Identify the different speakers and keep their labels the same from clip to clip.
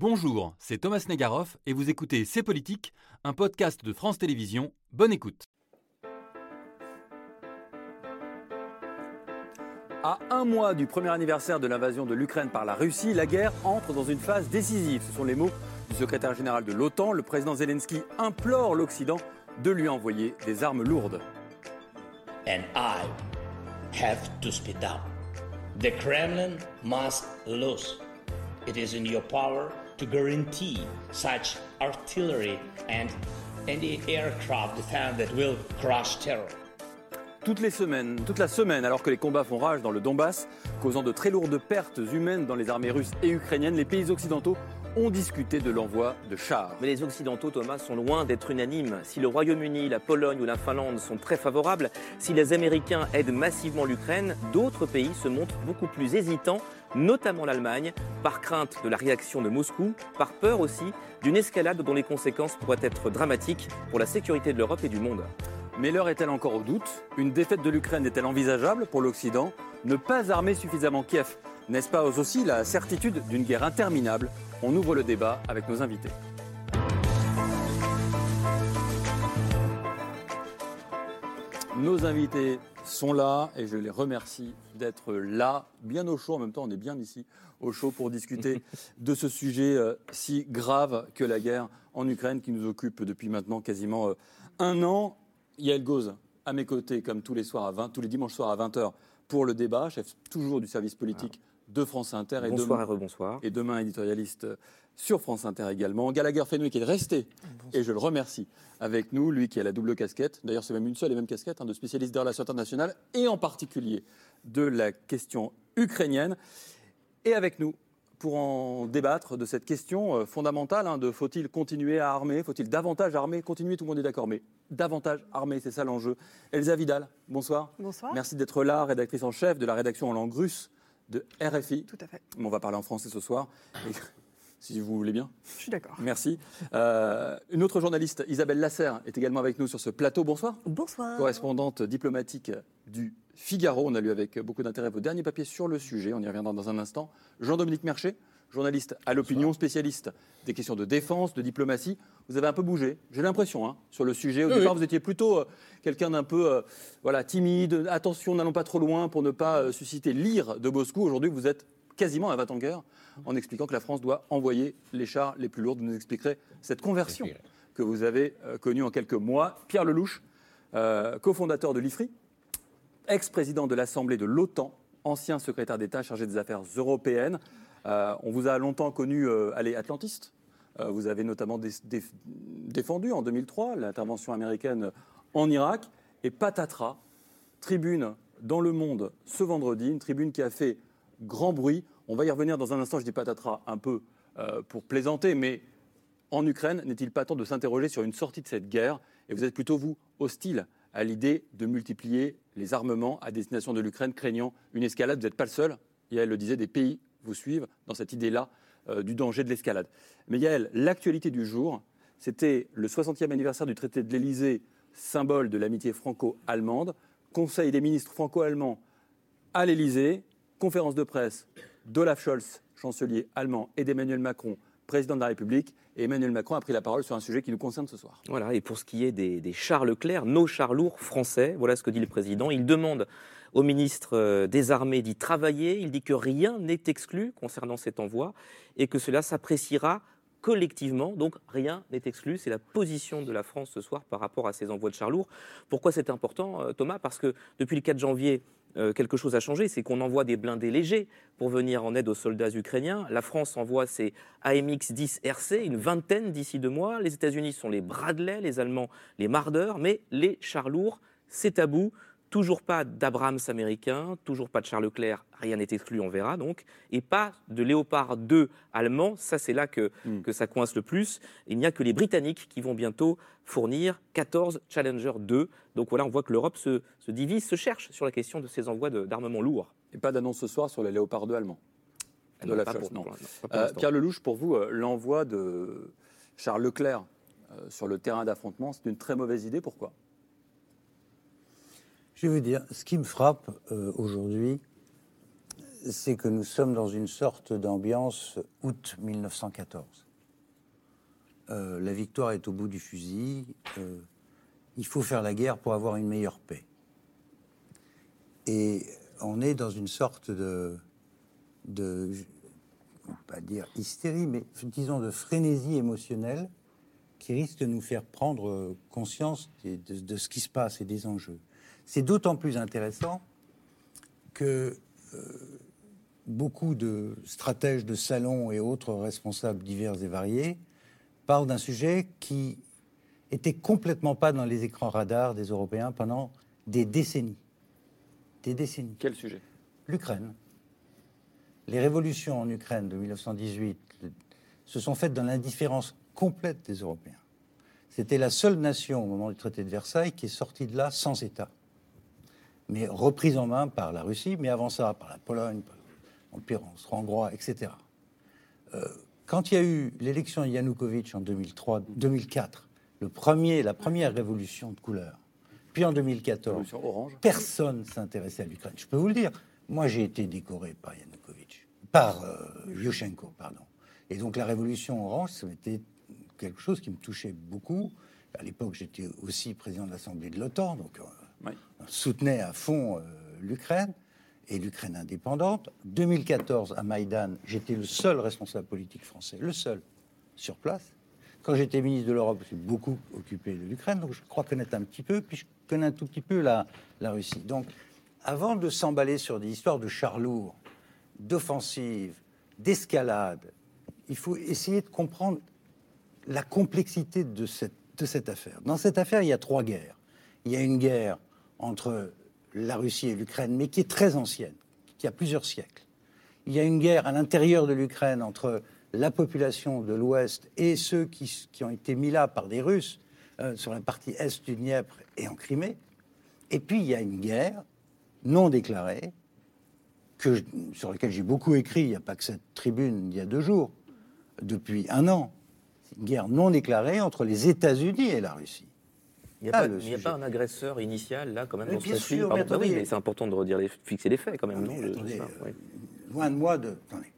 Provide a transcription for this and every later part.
Speaker 1: Bonjour, c'est Thomas Negaroff et vous écoutez C'est Politique, un podcast de France Télévisions. Bonne écoute. À un mois du premier anniversaire de l'invasion de l'Ukraine par la Russie, la guerre entre dans une phase décisive. Ce sont les mots du secrétaire général de l'OTAN. Le président Zelensky implore l'Occident de lui envoyer des armes lourdes.
Speaker 2: And I have to speed up. The Kremlin must lose. It is in your power to guarantee such artillery and anti-aircraft defense that will crush terror.
Speaker 1: Toutes les semaines, toute la semaine, alors que les combats font rage dans le Donbass, causant de très lourdes pertes humaines dans les armées russes et ukrainiennes, les pays occidentaux ont discuté de l'envoi de chars.
Speaker 3: Mais les Occidentaux, Thomas, sont loin d'être unanimes. Si le Royaume-Uni, la Pologne ou la Finlande sont très favorables, si les Américains aident massivement l'Ukraine, d'autres pays se montrent beaucoup plus hésitants, notamment l'Allemagne, par crainte de la réaction de Moscou, par peur aussi d'une escalade dont les conséquences pourraient être dramatiques pour la sécurité de l'Europe et du monde.
Speaker 1: Mais l'heure est-elle encore au doute? Une défaite de l'Ukraine est-elle envisageable pour l'Occident? Ne pas armer suffisamment Kiev N'est-ce pas aussi la certitude d'une guerre interminable? On ouvre le débat avec nos invités. Nos invités sont là et je les remercie d'être là, bien au chaud. En même temps, on est bien ici au chaud pour discuter de ce sujet euh, si grave que la guerre en Ukraine qui nous occupe depuis maintenant quasiment euh, un an. Yael Gauze, à mes côtés, comme tous les, soirs à 20, tous les dimanches soirs à 20h, pour le débat, chef toujours du service politique de France Inter.
Speaker 3: Et Bonsoir et rebonsoir.
Speaker 1: Et demain, éditorialiste sur France Inter également. Gallagher Fenwick est resté, et je le remercie, avec nous, lui qui a la double casquette, d'ailleurs c'est même une seule et même casquette, hein, de spécialiste des relations internationales, et en particulier de la question ukrainienne. Et avec nous, pour en débattre de cette question euh, fondamentale hein, de faut-il continuer à armer, faut-il davantage armer, continuer, tout le monde est d'accord, mais davantage armer, c'est ça l'enjeu. Elsa Vidal, bonsoir.
Speaker 4: Bonsoir.
Speaker 1: Merci d'être là, rédactrice en chef de la rédaction en langue russe de RFI.
Speaker 4: Tout à fait.
Speaker 1: On va parler en français ce soir. si vous voulez bien.
Speaker 4: Je suis d'accord.
Speaker 1: Merci. Euh, une autre journaliste, Isabelle Lasserre, est également avec nous sur ce plateau. Bonsoir.
Speaker 4: Bonsoir.
Speaker 1: Correspondante diplomatique du Figaro. On a lu avec beaucoup d'intérêt vos derniers papiers sur le sujet. On y reviendra dans un instant. Jean-Dominique Merchet, journaliste à l'opinion, spécialiste des questions de défense, de diplomatie. Vous avez un peu bougé, j'ai l'impression, hein, sur le sujet. Au départ, vous étiez plutôt euh, quelqu'un d'un peu euh, voilà, timide. Attention, n'allons pas trop loin pour ne pas euh, susciter l'ire de Moscou. Aujourd'hui, vous êtes quasiment à va guerre en expliquant que la France doit envoyer les chars les plus lourds. Vous nous expliquerez cette conversion que vous avez connue en quelques mois. Pierre Lelouch, cofondateur de l'IFRI, ex-président de l'Assemblée de l'OTAN, ancien secrétaire d'État chargé des affaires européennes. Euh, on vous a longtemps connu euh, aller atlantiste. Euh, vous avez notamment défendu en 2003 l'intervention américaine en Irak. Et patatras, tribune dans le monde ce vendredi, une tribune qui a fait grand bruit. On va y revenir dans un instant, je dis patatras un peu pour plaisanter, mais en Ukraine, n'est-il pas temps de s'interroger sur une sortie de cette guerre? Et vous êtes plutôt, vous, hostile à l'idée de multiplier les armements à destination de l'Ukraine, craignant une escalade? Vous n'êtes pas le seul. Et elle le disait, des pays vous suivre dans cette idée-là euh, du danger de l'escalade. Mais Yael, l'actualité du jour, c'était le 60e anniversaire du traité de l'Élysée, symbole de l'amitié franco-allemande. Conseil des ministres franco-allemands à l'Élysée, conférence de presse d'Olaf Scholz, chancelier allemand, et d'Emmanuel Macron, président de la République. Et Emmanuel Macron a pris la parole sur un sujet qui nous concerne ce soir.
Speaker 3: Voilà, et pour ce qui est des, des chars Leclerc, nos chars lourds français, voilà ce que dit le président. Il demande au ministre euh, des Armées d'y travailler. Il dit que rien n'est exclu concernant cet envoi et que cela s'appréciera collectivement. Donc rien n'est exclu. C'est la position de la France ce soir par rapport à ces envois de chars lourds. Pourquoi c'est important, euh, Thomas? Parce que depuis le 4 janvier, euh, quelque chose a changé, c'est qu'on envoie des blindés légers pour venir en aide aux soldats ukrainiens. La France envoie ses AMX-10 RC, une vingtaine d'ici deux mois. Les États-Unis sont les Bradley, les Allemands les Marder, mais les chars lourds, c'est tabou. Toujours pas d'Abrams américain, toujours pas de Charles Leclerc, rien n'est exclu, on verra donc, et pas de Léopard 2 allemand, ça c'est là que, hmm. que ça coince le plus. Il n'y a que les Britanniques qui vont bientôt fournir 14 Challenger 2. Donc voilà, on voit que l'Europe se, divise, se cherche sur la question de ces envois d'armements lourds.
Speaker 1: Et pas d'annonce ce soir sur les Léopard 2 allemands de la non. Euh, Pierre Lelouch, pour vous, euh, l'envoi de Charles Leclerc euh, sur le terrain d'affrontement, c'est une très mauvaise idée. Pourquoi?
Speaker 5: Je veux dire, ce qui me frappe euh, aujourd'hui,
Speaker 4: c'est que nous sommes dans une sorte d'ambiance août 1914. Euh, la victoire est au bout du fusil. Euh, il faut faire la guerre pour avoir une meilleure paix. Et on est dans une sorte de, pas dire hystérie, mais disons de frénésie émotionnelle qui risque de nous faire prendre conscience de ce qui se passe et des enjeux. C'est d'autant plus intéressant que euh, beaucoup de stratèges de salon et autres responsables divers et variés parlent d'un sujet qui était complètement pas dans les écrans radars des Européens pendant des décennies. Des décennies.
Speaker 1: Quel sujet?
Speaker 4: L'Ukraine. Les révolutions en Ukraine de 1918 se sont faites dans l'indifférence complète des Européens. C'était la seule nation au moment du traité de Versailles qui est sortie de là sans État mais reprise en main par la Russie, mais avant ça par la Pologne, par l'Empire hongrois, etc. Euh, quand il y a eu l'élection de Yanukovych en 2003, 2004, le premier, la première révolution de couleur, puis en 2014,
Speaker 1: orange.
Speaker 4: personne s'intéressait à l'Ukraine. Je peux vous le dire. Moi, j'ai été décoré par Yanukovych, par euh, Yushchenko, pardon. Et donc la révolution orange, été quelque chose qui me touchait beaucoup. À l'époque, j'étais aussi président de l'Assemblée de l'OTAN, donc euh, soutenait à fond euh, l'Ukraine et l'Ukraine indépendante. 2014, à Maïdan, j'étais le seul responsable politique français, le seul, sur place. Quand j'étais ministre de l'Europe, je beaucoup occupé de l'Ukraine, donc je crois connaître un petit peu, puis je connais un tout petit peu la, Russie. Donc, avant de s'emballer sur des histoires de chars lourds, d'offensives, d'escalade, il faut essayer de comprendre la complexité de cette affaire. Dans cette affaire, il y a trois guerres. Il y a une guerre entre la Russie et l'Ukraine, mais qui est très ancienne, qui a plusieurs siècles. Il y a une guerre à l'intérieur de l'Ukraine entre la population de l'Ouest et ceux qui, ont été mis là par des Russes euh, sur la partie est du Dniepr et en Crimée. Et puis il y a une guerre non déclarée, que sur laquelle j'ai beaucoup écrit, il n'y a pas que cette tribune il y a deux jours, depuis un an. Une guerre non déclarée entre les États-Unis et la Russie.
Speaker 3: Il n'y a, ah, pas un agresseur initial, là, quand même, dans ce conflit mais, bah oui, mais c'est important de redire les, fixer les faits, quand même, non,
Speaker 4: euh, Loin de moi de... Attendez.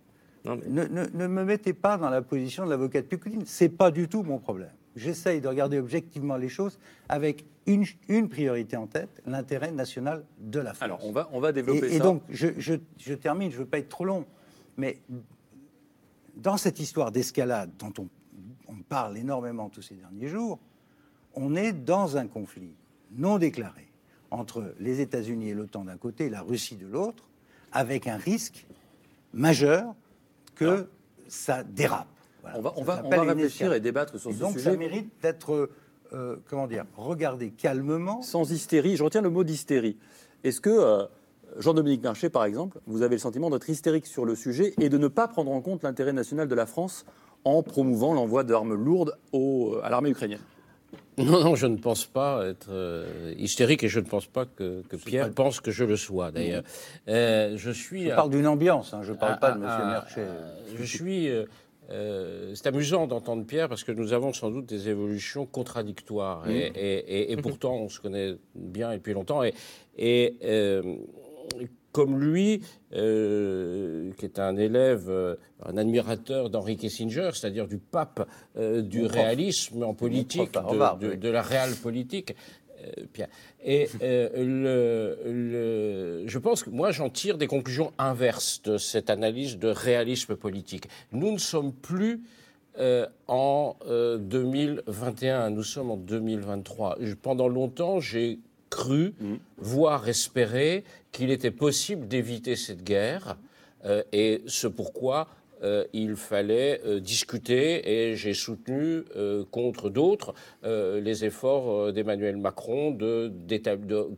Speaker 4: Ne, ne, me mettez pas dans la position de l'avocat de Pukuline. C'est pas du tout mon problème. J'essaye de regarder objectivement les choses avec une, une priorité en tête, l'intérêt national de la France.
Speaker 1: Alors, on va, on va développer
Speaker 4: ça. Et donc, je, je, je termine, je ne veux pas être trop long, mais dans cette histoire d'escalade dont on, on parle énormément tous ces derniers jours, on est dans un conflit non déclaré entre les États-Unis et l'OTAN d'un côté et la Russie de l'autre, avec un risque majeur que ça dérape.
Speaker 1: on va, on va, réfléchir et débattre sur ce
Speaker 4: donc
Speaker 1: sujet.
Speaker 4: Donc ça mérite d'être, euh, comment dire, regardé calmement.
Speaker 1: Sans hystérie. Je retiens le mot d'hystérie. Est-ce que euh, Jean-Dominique Marché, par exemple, vous avez le sentiment d'être hystérique sur le sujet et de ne pas prendre en compte l'intérêt national de la France en promouvant l'envoi d'armes lourdes à l'armée ukrainienne?
Speaker 5: non, non, je ne pense pas être euh, hystérique et je ne pense pas que, Pierre pense que je le sois, d'ailleurs.
Speaker 4: Euh, je suis. Je parle d'une ambiance, hein, je ne parle pas de M. Merchet.
Speaker 5: je suis. Euh, c'est amusant d'entendre Pierre parce que nous avons sans doute des évolutions contradictoires et, pourtant on se connaît bien depuis longtemps et comme lui, euh, qui est un élève, euh, un admirateur d'Henri Kissinger, c'est-à-dire du pape euh, du réalisme en politique, de, la réelle politique. Et le, je pense que moi, j'en tire des conclusions inverses de cette analyse de réalisme politique. Nous ne sommes plus en 2021, nous sommes en 2023. pendant longtemps, j'ai cru, voire espéré, qu'il était possible d'éviter cette guerre. Euh, et ce pourquoi euh, il fallait euh, discuter et j'ai soutenu contre d'autres les efforts d'Emmanuel Macron de,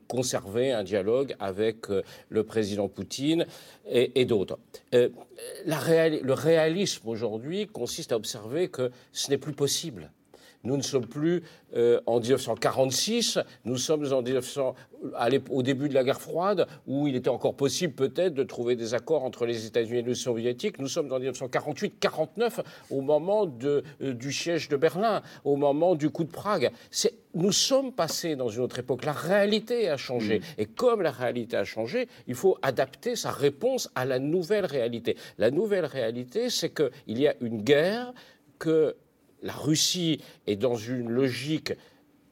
Speaker 5: conserver un dialogue avec le président Poutine et d'autres. le réalisme aujourd'hui consiste à observer que ce n'est plus possible Nous ne sommes plus euh, en 1946, nous sommes en 1900, au début de la guerre froide, où il était encore possible peut-être de trouver des accords entre les États-Unis et les Soviétiques. Nous sommes en 1948-49, au moment de, euh, du siège de Berlin, au moment du coup de Prague. Nous sommes passés dans une autre époque. La réalité a changé. Mm. Et comme la réalité a changé, il faut adapter sa réponse à la nouvelle réalité. La nouvelle réalité, c'est qu'il y a une guerre que la Russie est dans une logique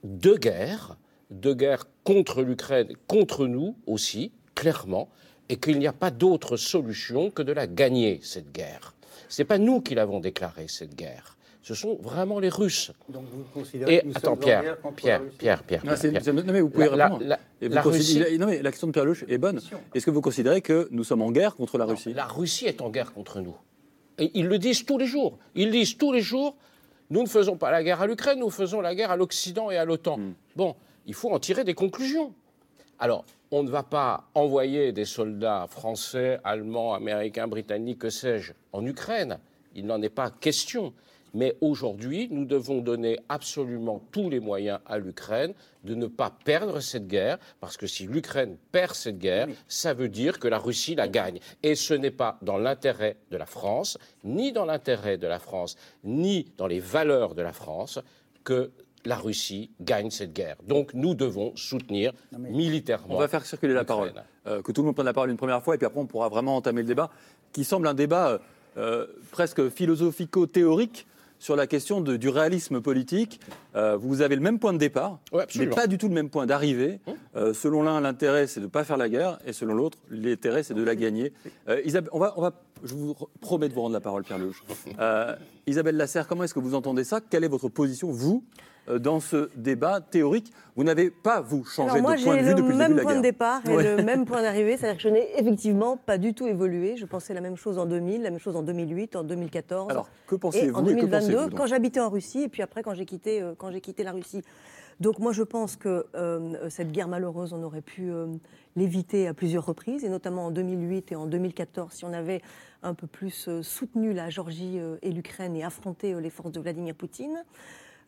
Speaker 5: de guerre, de guerre contre l'Ukraine, contre nous aussi, clairement, et qu'il n'y a pas d'autre solution que de la gagner, cette guerre. Ce n'est pas nous qui l'avons déclarée, cette guerre. Ce sont vraiment les Russes.
Speaker 4: Donc vous considérez que nous
Speaker 5: attends, Pierre, Pierre, Pierre, Pierre,
Speaker 1: Pierre, Non, mais vous pouvez la, répondre. La, Russie... Non, mais la question de Pierre Lelouch est bonne. Est-ce que vous considérez que nous sommes en guerre contre la Russie?
Speaker 5: La Russie est en guerre contre nous. Et ils le disent tous les jours. Ils disent tous les jours nous ne faisons pas la guerre à l'Ukraine, nous faisons la guerre à l'Occident et à l'OTAN. Hmm. Bon, il faut en tirer des conclusions. Alors, on ne va pas envoyer des soldats français, allemands, américains, britanniques, que sais-je, en Ukraine. Il n'en est pas question. Mais aujourd'hui, nous devons donner absolument tous les moyens à l'Ukraine de ne pas perdre cette guerre, parce que si l'Ukraine perd cette guerre, ça veut dire que la Russie la gagne. Et ce n'est pas dans l'intérêt de la France, ni dans l'intérêt de la France, ni dans les valeurs de la France, que la Russie gagne cette guerre. Donc nous devons soutenir militairement.
Speaker 1: On va faire circuler la parole. Euh, que tout le monde prenne la parole une première fois, et puis après on pourra vraiment entamer le débat, qui semble un débat euh, euh, presque philosophico-théorique sur la question du réalisme politique. Euh, vous avez le même point de départ, mais pas du tout le même point d'arrivée. Hum. Euh, selon l'un, l'intérêt, c'est de ne pas faire la guerre, et selon l'autre, l'intérêt, c'est de la gagner. Euh, Isabelle, on va, on va, je vous promets de vous rendre la parole, Pierre Leuge. Isabelle Lasserre, comment est-ce que vous entendez ça? Quelle est votre position, vous, dans ce débat théorique? Vous n'avez pas, vous, changé de point de vue depuis le début
Speaker 6: de la guerre. J'ai le même point de départ et le même point d'arrivée. C'est-à-dire que je n'ai effectivement pas du tout évolué. Je pensais la même chose en 2000, la même chose en 2008, en 2014.
Speaker 1: Alors, que pensez-vous
Speaker 6: En 2022, quand j'habitais en Russie et puis après quand j'ai quitté, quand j'ai quitté la Russie. Donc moi, je pense que euh, cette guerre malheureuse, on aurait pu l'éviter à plusieurs reprises, et notamment en 2008 et en 2014, si on avait un peu plus soutenu la Géorgie et l'Ukraine et affronté les forces de Vladimir Poutine.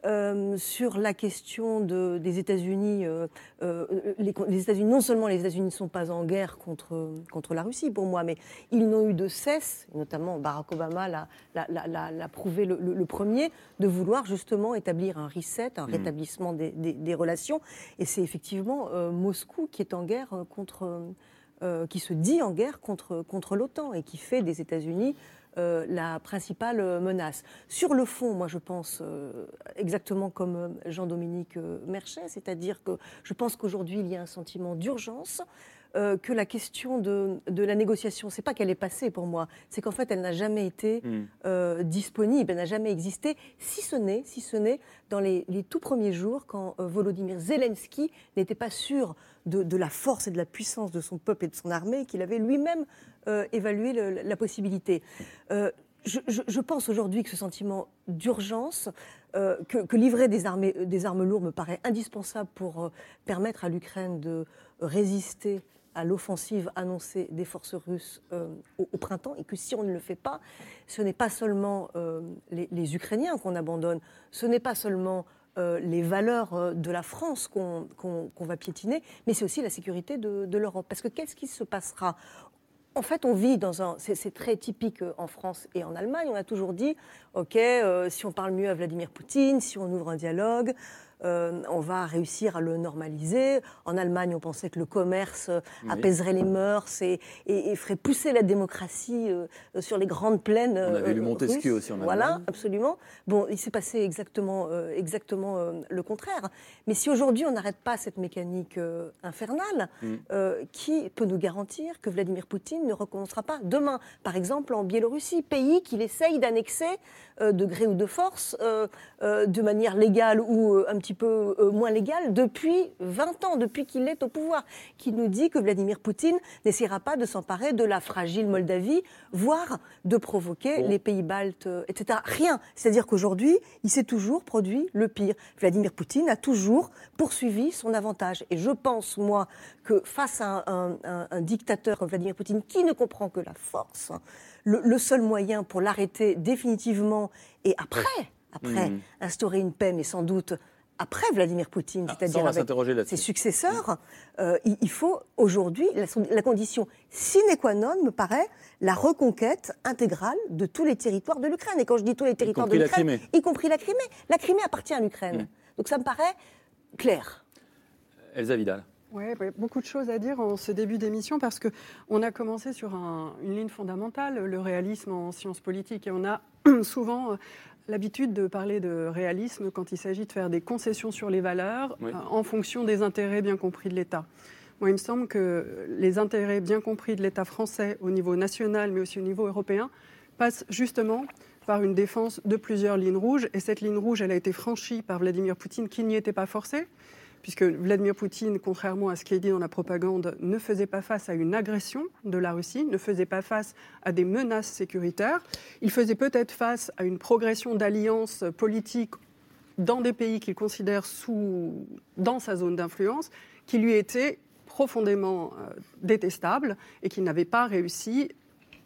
Speaker 6: Euh, sur la question de, des États-Unis. Euh, euh, les, États-Unis, non seulement les États-Unis ne sont pas en guerre contre, contre la Russie, pour moi, mais ils n'ont eu de cesse, notamment Barack Obama l'a, prouvé le, premier, de vouloir justement établir un reset, un mmh. rétablissement des, des, relations. Et c'est effectivement Moscou qui est en guerre contre. qui se dit en guerre contre, contre l'OTAN et qui fait des États-Unis euh, la principale menace. Sur le fond, moi je pense euh, exactement comme euh, Jean-Dominique Merchet, c'est-à-dire que je pense qu'aujourd'hui il y a un sentiment d'urgence. Que la question de, la négociation, c'est pas qu'elle est passée pour moi, c'est qu'en fait elle n'a jamais été hmm. disponible, elle n'a jamais existé, si ce n'est, si ce n'est dans les, tout premiers jours quand Volodymyr Zelensky n'était pas sûr de, de, la force et de la puissance de son peuple et de son armée, qu'il avait lui-même euh, évaluer la possibilité. Euh, je, pense aujourd'hui que ce sentiment d'urgence, euh, que, livrer des, armées, des armes lourdes me paraît indispensable pour permettre à l'Ukraine de résister à l'offensive annoncée des forces russes au, printemps, et que si on ne le fait pas, ce n'est pas seulement les, Ukrainiens qu'on abandonne, ce n'est pas seulement les valeurs de la France qu'on va piétiner, mais c'est aussi la sécurité de, l'Europe. Parce que qu'est-ce qui se passera? En fait, on vit dans un. C'est très typique euh, en France et en Allemagne. On a toujours dit, OK, euh, si on parle mieux à Vladimir Poutine, si on ouvre un dialogue, euh, on va réussir à le normaliser. En Allemagne, on pensait que le commerce euh, apaiserait les mœurs et, ferait pousser la démocratie euh, sur les grandes plaines.
Speaker 1: On avait lu Montesquieu aussi en Allemagne.
Speaker 6: Voilà, absolument. Bon, il s'est passé exactement, exactement le contraire. Mais si aujourd'hui on n'arrête pas cette mécanique infernale, mm. qui peut nous garantir que Vladimir Poutine ne recommencera pas demain? Par exemple, en Biélorussie, pays qu'il essaye d'annexer de gré ou de force, de manière légale ou un petit peu euh, moins légal depuis 20 ans, depuis qu'il est au pouvoir, qui nous dit que Vladimir Poutine n'essaiera pas de s'emparer de la fragile Moldavie, voire de provoquer les pays baltes, euh, etc. Rien. C'est-à-dire qu'aujourd'hui, il s'est toujours produit le pire. Vladimir Poutine a toujours poursuivi son avantage. Et je pense, moi, que face à un, dictateur comme Vladimir Poutine, qui ne comprend que la force, le, le seul moyen pour l'arrêter définitivement et après après
Speaker 1: Mhm.
Speaker 6: instaurer une paix, mais sans doute après Vladimir Poutine,
Speaker 1: Ah,
Speaker 6: c'est-à-dire avec ses successeurs, euh, il, faut aujourd'hui, la, la condition sine qua non, me paraît, la reconquête intégrale de tous les territoires de l'Ukraine. Et quand je dis tous les territoires de l'Ukraine, y compris la Crimée. La Crimée appartient à l'Ukraine.
Speaker 1: Mhm.
Speaker 6: Donc ça me paraît clair.
Speaker 1: Elsa Vidal.
Speaker 7: Oui, beaucoup de choses à dire en ce début d'émission parce que on a commencé sur un- une ligne fondamentale, le réalisme en sciences politiques, et on a souvent euh, l'habitude de parler de réalisme quand il s'agit de faire des concessions sur les valeurs
Speaker 1: Oui.
Speaker 7: euh, en fonction des intérêts bien compris de l'État. Moi, il me semble que les intérêts bien compris de l'État français au niveau national, mais aussi au niveau européen, passent justement par une défense de plusieurs lignes rouges. Et cette ligne rouge, elle a été franchie par Vladimir Poutine, qui n'y était pas forcé puisque Vladimir Poutine, contrairement à ce qui est dit dans la propagande, ne faisait pas face à une agression de la Russie, ne faisait pas face à des menaces sécuritaires. Il faisait peut-être face à une progression d'alliances politiques dans des pays qu'il considère sous, dans sa zone d'influence, qui lui étaient profondément euh, détestables et qu'il n'avait pas réussi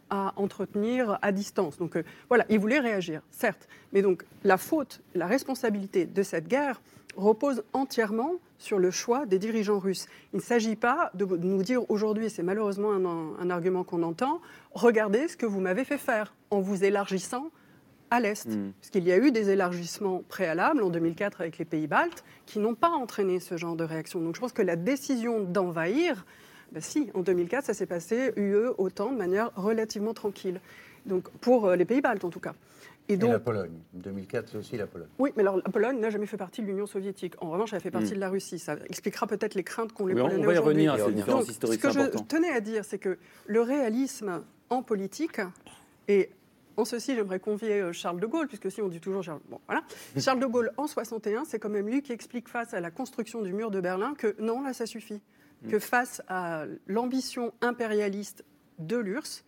Speaker 7: à entretenir à distance. Donc euh, voilà, il voulait réagir, certes. Mais donc la faute, la responsabilité de cette guerre repose entièrement sur le choix des dirigeants russes. Il ne s'agit pas de nous dire aujourd'hui, c'est malheureusement un, un argument qu'on entend, regardez ce que vous m'avez fait faire en vous élargissant à l'Est.
Speaker 1: Mm.
Speaker 7: Puisqu'il y a eu des élargissements préalables en 2004 avec les pays baltes qui n'ont pas entraîné ce genre de réaction. Donc je pense que la décision d'envahir, ben si, en 2004, ça s'est passé UE autant de manière relativement tranquille. Donc pour euh, les pays baltes en tout cas. Et
Speaker 4: Et
Speaker 7: donc,
Speaker 4: la Pologne. 2004, c'est aussi la Pologne.
Speaker 7: oui, mais alors la Pologne n'a jamais fait partie de l'Union soviétique. En revanche, elle fait partie
Speaker 1: Mm.
Speaker 7: de la Russie. Ça expliquera peut-être les craintes qu'ont les
Speaker 1: Oui, on-
Speaker 7: Polonais
Speaker 1: on va y
Speaker 7: aujourd'hui.
Speaker 1: revenir à ces différences
Speaker 7: Donc,
Speaker 1: historiques,
Speaker 7: ce que je tenais à dire, c'est que le réalisme en politique, et en ceci, j'aimerais convier euh, Charles de Gaulle, puisque si on dit toujours Charles, bon, voilà. Charles de Gaulle, en 61, c'est quand même lui qui explique face à la construction du mur de Berlin que non, là, ça suffit.
Speaker 1: Mm.
Speaker 7: Que face à l'ambition impérialiste de l'URSS,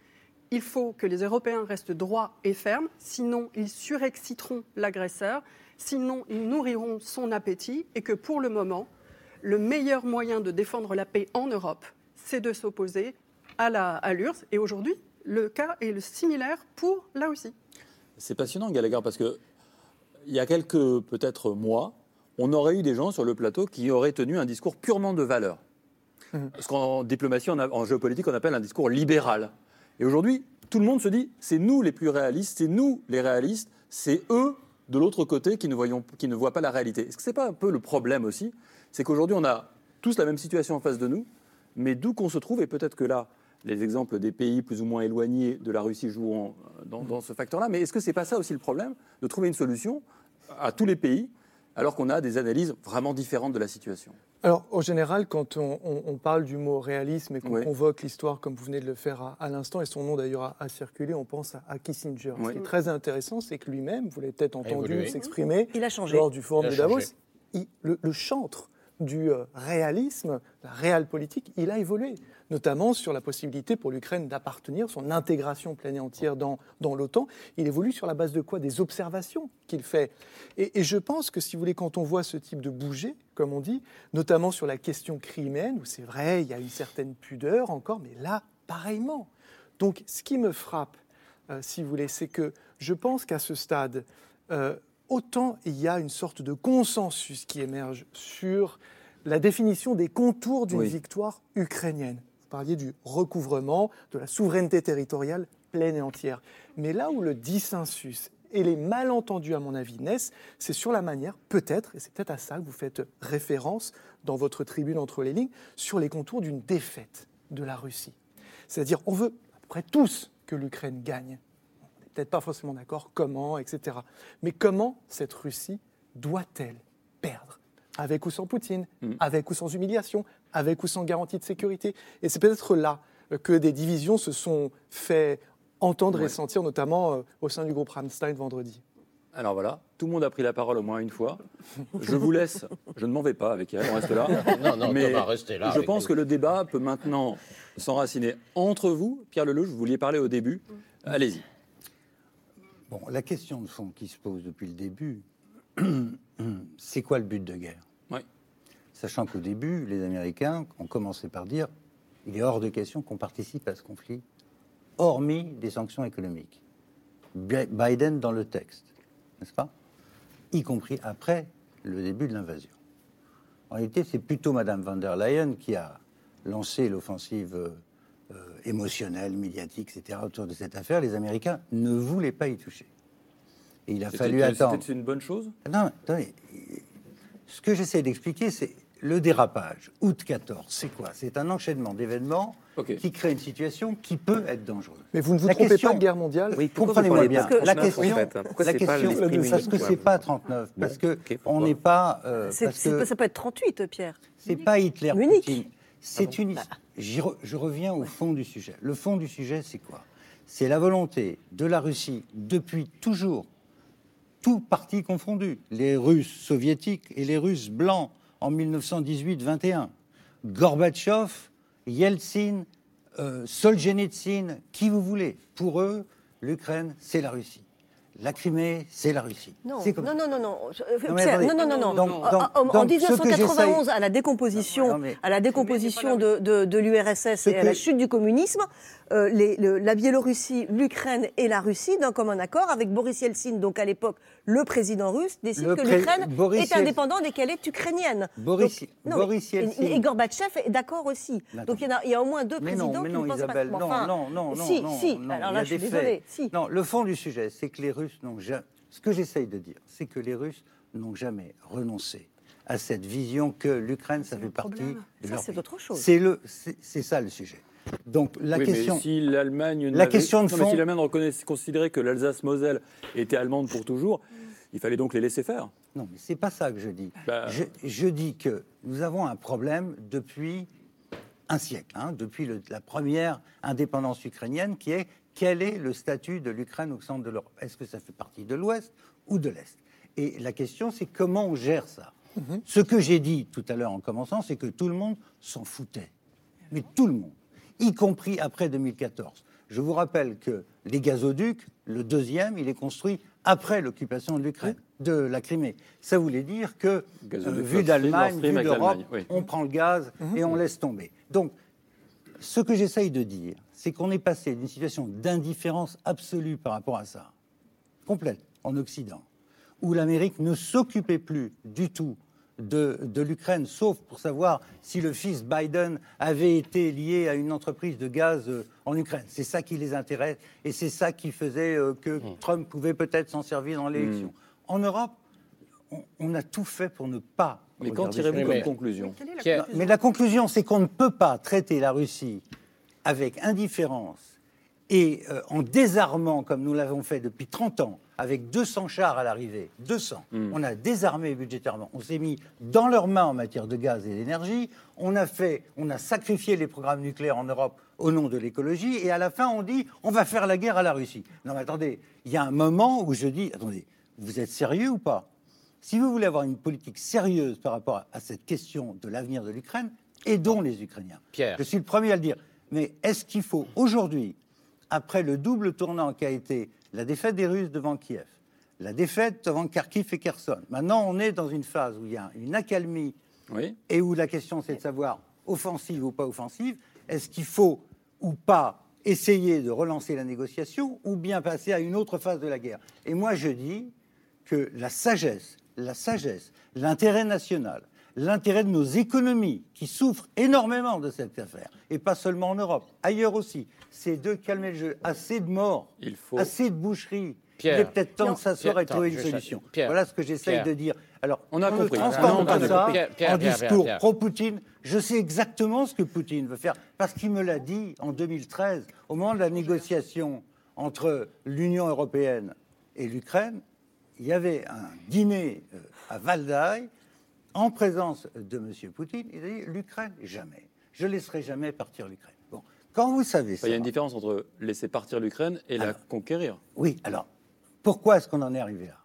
Speaker 7: il faut que les Européens restent droits et fermes, sinon ils surexciteront l'agresseur, sinon ils nourriront son appétit, et que pour le moment, le meilleur moyen de défendre la paix en Europe, c'est de s'opposer à la- à l'URSS. Et aujourd'hui, le cas est le similaire pour la Russie.
Speaker 1: C'est passionnant, Gallagher, parce que il y a quelques peut-être mois, on aurait eu des gens sur le plateau qui auraient tenu un discours purement de valeur. Ce qu'en diplomatie, on a- en géopolitique, on appelle un discours libéral. Et aujourd'hui, tout le monde se dit, c'est nous les plus réalistes, c'est nous les réalistes, c'est eux de l'autre côté qui ne, voient pas la réalité. Est-ce que c'est pas un peu le problème aussi? C'est qu'aujourd'hui, on a tous la même situation en face de nous, mais d'où qu'on se trouve, et peut-être que là, les exemples des pays plus ou moins éloignés de la Russie joueront dans, dans ce facteur-là, mais est-ce que c'est pas ça aussi le problème De trouver une solution à tous les pays, alors qu'on a des analyses vraiment différentes de la situation?
Speaker 8: Alors, en général, quand on, on- on parle du mot réalisme et qu'on convoque l'histoire, comme vous venez de le faire à, à l'instant, et son nom d'ailleurs a, a circulé, on pense à, à Kissinger. Ce qui est très intéressant, c'est que lui-même, vous l'avez peut-être entendu s'exprimer
Speaker 6: Il a changé.
Speaker 8: lors du forum de Davos,
Speaker 5: changé.
Speaker 8: il- le, le chantre du euh, réalisme, la réelle politique, il a évolué, notamment sur la possibilité pour l'Ukraine d'appartenir, son intégration pleine et entière dans, l'OTAN. Il évolue sur la base de quoi? Des observations qu'il fait. Et, et je pense que, si vous voulez, quand on voit ce type de bouger, comme on dit, notamment sur la question criméenne, où c'est vrai, il y a une certaine pudeur encore, mais là, pareillement. Donc, ce qui me frappe, euh, si vous voulez, c'est que je pense qu'à ce stade, euh, autant il y a une sorte de consensus qui émerge sur la définition des contours d'une
Speaker 1: Oui.
Speaker 8: victoire ukrainienne. Vous parliez du recouvrement, de la souveraineté territoriale pleine et entière. Mais là où le dissensus et les malentendus, à mon avis, naissent, c'est sur la manière, peut-être, et c'est peut-être à ça que vous faites référence dans votre tribune entre les lignes, sur les contours d'une défaite de la Russie. C'est-à-dire, on veut à peu près tous que l'Ukraine gagne. Peut-être pas forcément d'accord comment, etc. Mais comment cette Russie doit-elle perdre? Avec ou sans Poutine
Speaker 1: Mm.
Speaker 8: Avec ou sans humiliation Avec ou sans garantie de sécurité? Et c'est peut-être là que des divisions se sont fait entendre et sentir, notamment euh, au sein du groupe Ramstein vendredi.
Speaker 1: Alors voilà, tout le monde a pris la parole au moins une fois. Je vous laisse, je ne m'en vais pas avec elle, on reste là.
Speaker 5: Non, non,
Speaker 1: Mais
Speaker 5: Thomas, restez là.
Speaker 1: je pense
Speaker 5: nous.
Speaker 1: que le débat peut maintenant s'enraciner entre vous. Pierre Lelouch, vous vouliez parler au début. Allez-y.
Speaker 4: Bon, la question de fond qui se pose depuis le début, c'est quoi le but de guerre?
Speaker 1: Oui.
Speaker 4: Sachant qu'au début, les Américains ont commencé par dire il est hors de question qu'on participe à ce conflit, hormis des sanctions économiques. Bi- Biden dans le texte, n'est-ce pas? Y compris après le début de l'invasion. En réalité, c'est plutôt Madame van der Leyen qui a lancé l'offensive euh, euh, émotionnelle, médiatique, etc. autour de cette affaire. Les Américains ne voulaient pas y toucher. Et il a fallu attendre.
Speaker 1: C'était une bonne chose?
Speaker 4: Non, attendez. Ce que j'essaie d'expliquer, c'est le dérapage. Août 14, c'est quoi? C'est un enchaînement d'événements qui crée une situation qui peut être dangereuse.
Speaker 8: Mais vous ne vous
Speaker 4: La
Speaker 8: trompez
Speaker 4: question-
Speaker 8: pas de guerre mondiale?
Speaker 3: Oui,
Speaker 4: Comprenez-moi bien.
Speaker 3: 39,
Speaker 4: La
Speaker 3: en
Speaker 4: question,
Speaker 3: fait Pourquoi
Speaker 4: la
Speaker 3: pas
Speaker 4: question- parce que c'est pas 39, parce que
Speaker 3: ok, pourquoi
Speaker 4: on n'est pas, euh, parce que
Speaker 6: pas- ça peut être 38, Pierre.
Speaker 4: c'est pas Hitler
Speaker 6: Munich.
Speaker 4: Poutine. C'est une. j'y re- je reviens au fond du sujet. Le fond du sujet, c'est quoi? C'est la volonté de la Russie depuis toujours, tout parti confondu, les Russes soviétiques et les Russes blancs en 1918-21, Gorbatchev, Yeltsin, euh, Solzhenitsyn, qui vous voulez. Pour eux, l'Ukraine, c'est la Russie. La Crimée, c'est la Russie.
Speaker 6: Non,
Speaker 4: comme
Speaker 6: non, non, non, non, euh,
Speaker 4: Non, mais
Speaker 6: Pierre,
Speaker 4: attendez.
Speaker 6: non, non, non, non.
Speaker 4: Donc-
Speaker 6: En-
Speaker 4: donc-
Speaker 6: en, en
Speaker 4: donc, ce que
Speaker 6: 1991,
Speaker 4: j'essaye-
Speaker 6: à la décomposition,
Speaker 4: Non, mais-
Speaker 6: à la décomposition de, de, de l'URSS et à la chute du communisme, euh, les- le- la Biélorussie, l'Ukraine et la Russie, d'un commun accord, avec Boris Yeltsin, donc à l'époque le président russe, décident
Speaker 4: Le
Speaker 6: que l'Ukraine est
Speaker 4: Yeltsin-
Speaker 6: indépendante et qu'elle est ukrainienne.
Speaker 4: Boris-
Speaker 6: Donc- non,
Speaker 4: Boris
Speaker 6: mais- et-
Speaker 4: Yeltsin-
Speaker 6: Et, Gorbatchev est d'accord aussi. Donc il y, a, il y a au moins deux
Speaker 4: Mais
Speaker 6: présidents
Speaker 4: non, mais
Speaker 6: qui ne pensent
Speaker 4: Isabelle,
Speaker 6: pas.
Speaker 4: non,
Speaker 6: Enfin,
Speaker 4: non, non, non,
Speaker 6: Si,
Speaker 4: non,
Speaker 6: si.
Speaker 4: non,
Speaker 6: Alors là, je suis désolée. Si.
Speaker 4: Non, le fond du sujet, c'est que les Russes n'ont jamais. Ce que j'essaye de dire, c'est que les Russes n'ont jamais renoncé à cette vision que l'Ukraine, ça fait partie
Speaker 6: problème.
Speaker 4: de
Speaker 6: Ça,
Speaker 4: leur
Speaker 6: c'est autre chose.
Speaker 4: C'est le, c'est ça le sujet. Donc la
Speaker 1: Oui,
Speaker 4: question.
Speaker 1: Mais si l'Allemagne
Speaker 4: La question de
Speaker 1: non, mais
Speaker 4: fond-
Speaker 1: si l'Allemagne reconnaissait- considérait que l'Alsace-Moselle était allemande pour toujours, il fallait donc les laisser faire.
Speaker 4: Non, mais c'est pas ça que je dis.
Speaker 1: Bah-
Speaker 4: Je, je dis que nous avons un problème depuis un siècle, hein, depuis le- la première indépendance ukrainienne, qui est quel est le statut de l'Ukraine au centre de l'Europe? Est-ce que ça fait partie de l'Ouest ou de l'Est? Et la question, c'est comment on gère ça? Ce que j'ai dit tout à l'heure en commençant, c'est que tout le monde s'en foutait. Mais tout le monde, y compris après 2014. Je vous rappelle que les gazoducs, le deuxième, il est construit après l'occupation de l'Ukraine, de la Crimée. Ça voulait dire que, euh, vu d'Allemagne, vu d'Europe,
Speaker 1: oui.
Speaker 4: on prend le gaz et on laisse tomber. Donc, ce que j'essaye de dire, c'est qu'on est passé d'une situation d'indifférence absolue par rapport à ça, complète, en Occident, où l'Amérique ne s'occupait plus du tout de, de l'Ukraine, sauf pour savoir si le fils Biden avait été lié à une entreprise de gaz euh, en Ukraine. C'est ça qui les intéresse et c'est ça qui faisait euh, que
Speaker 1: Hmm.
Speaker 4: Trump pouvait peut-être s'en servir dans l'élection. En Europe, on, on a tout fait pour ne pas.
Speaker 1: Mais quand tirez-vous comme
Speaker 5: mais-
Speaker 1: conclusion
Speaker 7: est la
Speaker 4: Non, Mais la conclusion, c'est qu'on ne peut pas traiter la Russie avec indifférence et euh, en désarmant, comme nous l'avons fait depuis 30 ans, avec 200 chars à l'arrivée, 200, on a désarmé budgétairement, on s'est mis dans leurs mains en matière de gaz et d'énergie, on a fait, on a sacrifié les programmes nucléaires en Europe au nom de l'écologie, et à la fin on dit on va faire la guerre à la Russie. Non mais attendez, il y a un moment où je dis, attendez, vous êtes sérieux ou pas? Si vous voulez avoir une politique sérieuse par rapport à- à cette question de l'avenir de l'Ukraine, aidons les Ukrainiens.
Speaker 5: Pierre.
Speaker 4: Je suis le premier à le dire. Mais est-ce qu'il faut aujourd'hui, après le double tournant qui a été la défaite des Russes devant Kiev, la défaite devant Kharkiv et Kherson, maintenant on est dans une phase où il y a une accalmie
Speaker 1: Oui.
Speaker 4: et où la question c'est de savoir offensive ou pas offensive, est-ce qu'il faut ou pas essayer de relancer la négociation ou bien passer à une autre phase de la guerre? Et moi je dis que la sagesse, la sagesse, l'intérêt national, l'intérêt de nos économies qui souffrent énormément de cette affaire, et pas seulement en Europe, ailleurs aussi, c'est de calmer le jeu. Assez de morts,
Speaker 1: Il faut-
Speaker 4: assez de boucheries.
Speaker 5: Pierre.
Speaker 4: Il est peut-être temps
Speaker 6: Non.
Speaker 4: de s'asseoir et de trouver une solution.
Speaker 5: Pierre.
Speaker 4: voilà ce que j'essaye de dire. Alors,
Speaker 1: On a
Speaker 4: ne
Speaker 1: compris.
Speaker 4: transforme
Speaker 1: Non,
Speaker 4: pas
Speaker 1: on
Speaker 4: ça
Speaker 5: compris. Pierre, Pierre,
Speaker 4: en discours pro-Poutine. Je sais exactement ce que Poutine veut faire parce qu'il me l'a dit en 2013, au moment de la négociation entre l'Union européenne et l'Ukraine. Il y avait un dîner euh, à Valdaï en présence de M. Poutine. Il a dit l'Ukraine, jamais. Je ne laisserai jamais partir l'Ukraine. Bon, quand vous savez ça.
Speaker 1: Il y a une différence entre laisser partir l'Ukraine et la conquérir.
Speaker 4: Oui, alors, pourquoi est-ce qu'on en est arrivé là?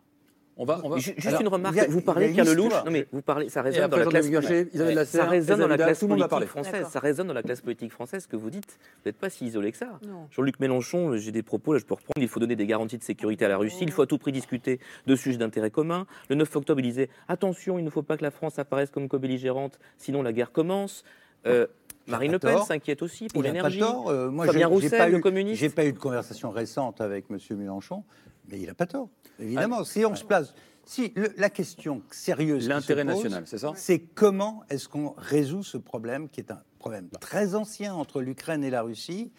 Speaker 1: On va, on va...
Speaker 3: Ju- Juste
Speaker 4: Alors,
Speaker 3: une remarque.
Speaker 4: a-
Speaker 3: vous parlez Carl Lelouch. Non, mais vous parlez, ça résonne dans la classe. Ça résonne dans la classe politique française. Ça résonne dans la classe politique française. Ce que vous dites, vous n'êtes pas si isolé que ça. Jean-Luc Mélenchon, j'ai des propos, là je peux reprendre. Il faut donner des garanties de sécurité à la Russie. Il faut à tout prix discuter de sujets d'intérêt commun. Le 9 octobre, il disait attention, il ne faut pas que la France apparaisse comme co-belligérante, sinon la guerre commence. Euh, Marine Le Pen s'inquiète aussi pour l'énergie.
Speaker 4: Euh, moi,
Speaker 3: Fabien
Speaker 4: j'ai- pas
Speaker 3: le
Speaker 4: eu-
Speaker 3: communiste.
Speaker 4: J'ai pas eu de conversation récente avec M. Mélenchon, mais il n'a pas tort. Évidemment,
Speaker 3: Ah.
Speaker 4: si on se place. Si le- la question sérieuse.
Speaker 1: L'intérêt national, c'est ça?
Speaker 4: C'est comment est-ce qu'on résout ce problème qui est un problème très ancien entre l'Ukraine et la Russie.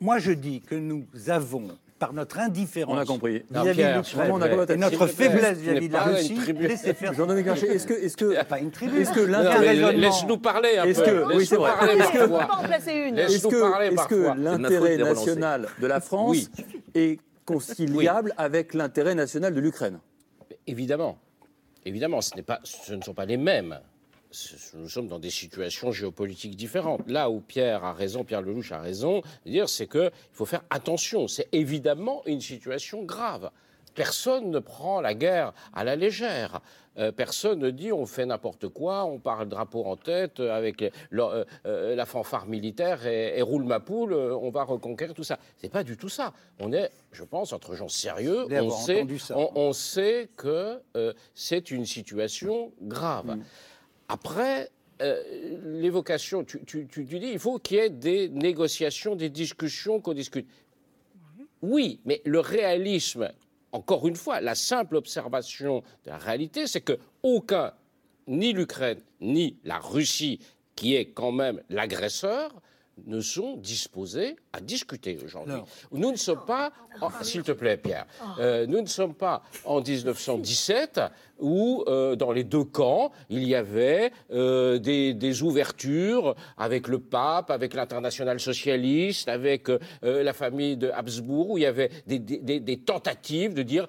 Speaker 4: Moi, je dis que nous avons, par notre indifférence
Speaker 1: On a compris.
Speaker 4: Vis-à-vis de
Speaker 5: Pierre,
Speaker 4: l'Ukraine
Speaker 1: vraiment, on a compris.
Speaker 4: et notre faiblesse vis-à-vis de la Russie, laissez faire.
Speaker 1: Jean-Dominique Marché, est-ce que, est-ce que,
Speaker 4: Pas une tribune.
Speaker 1: est-ce que l'international-
Speaker 5: Laisse-nous parler un
Speaker 1: Est-ce
Speaker 5: peu.
Speaker 1: que-
Speaker 5: Laisse-nous
Speaker 1: oui, c'est vrai.
Speaker 5: parler
Speaker 1: Est-ce
Speaker 6: On
Speaker 1: que-
Speaker 6: ne peut
Speaker 5: parfois.
Speaker 6: pas en placer une.
Speaker 5: Laisse-
Speaker 1: Est-ce que, est-ce que
Speaker 3: de de
Speaker 1: l'intérêt national de la France
Speaker 5: Oui.
Speaker 1: est conciliable avec l'intérêt national de l'Ukraine
Speaker 5: Évidemment. Évidemment, ce, pas, ce ne sont pas les mêmes. Nous sommes dans des situations géopolitiques différentes. Là où Pierre a raison, Pierre Lelouch a raison, dire c'est qu'il faut faire attention. C'est évidemment une situation grave. Personne ne prend la guerre à la légère. Euh, personne ne dit on fait n'importe quoi, on part le drapeau en tête euh, avec le- euh, la fanfare militaire et, et roule ma poule, on va reconquérir tout ça. C'est pas du tout ça. On est, je pense, entre gens sérieux. On sait, on- on sait que euh, c'est une situation grave. Après, euh, l'évocation, tu, tu- tu- tu dis, il faut qu'il y ait des négociations, des discussions, qu'on discute. Oui, mais le réalisme, encore une fois, la simple observation de la réalité, c'est que aucun, ni l'Ukraine, ni la Russie, qui est quand même l'agresseur, ne sont disposés à discuter aujourd'hui. Nous ne sommes pas, en- s'il te plaît Pierre, euh, nous ne sommes pas en 1917 où euh, dans les deux camps il y avait euh, des, des ouvertures avec le pape, avec l'international socialiste, avec euh, la famille de Habsbourg, où il y avait des, des- des- des tentatives de dire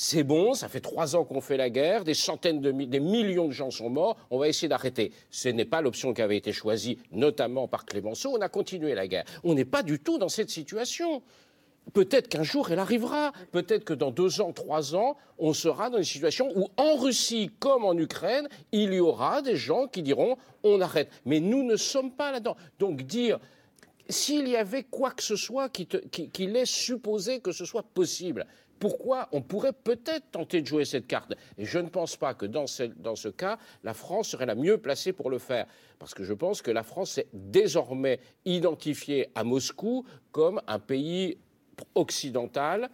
Speaker 5: c'est bon, ça fait trois ans qu'on fait la guerre, des centaines de des millions de gens sont morts, on va essayer d'arrêter. Ce n'est pas l'option qui avait été choisie, notamment par Clémenceau, on a continué la guerre. On n'est pas du tout dans cette situation. Peut-être qu'un jour elle arrivera, peut-être que dans deux ans, trois ans, on sera dans une situation où en Russie comme en Ukraine, il y aura des gens qui diront on arrête. Mais nous ne sommes pas là-dedans. Donc dire s'il y avait quoi que ce soit qui, te- qui- qui laisse supposer que ce soit possible, pourquoi on pourrait peut-être tenter de jouer cette carte Et je ne pense pas que dans ce, dans ce cas, la France serait la mieux placée pour le faire. Parce que je pense que la France est désormais identifiée à Moscou comme un pays occidental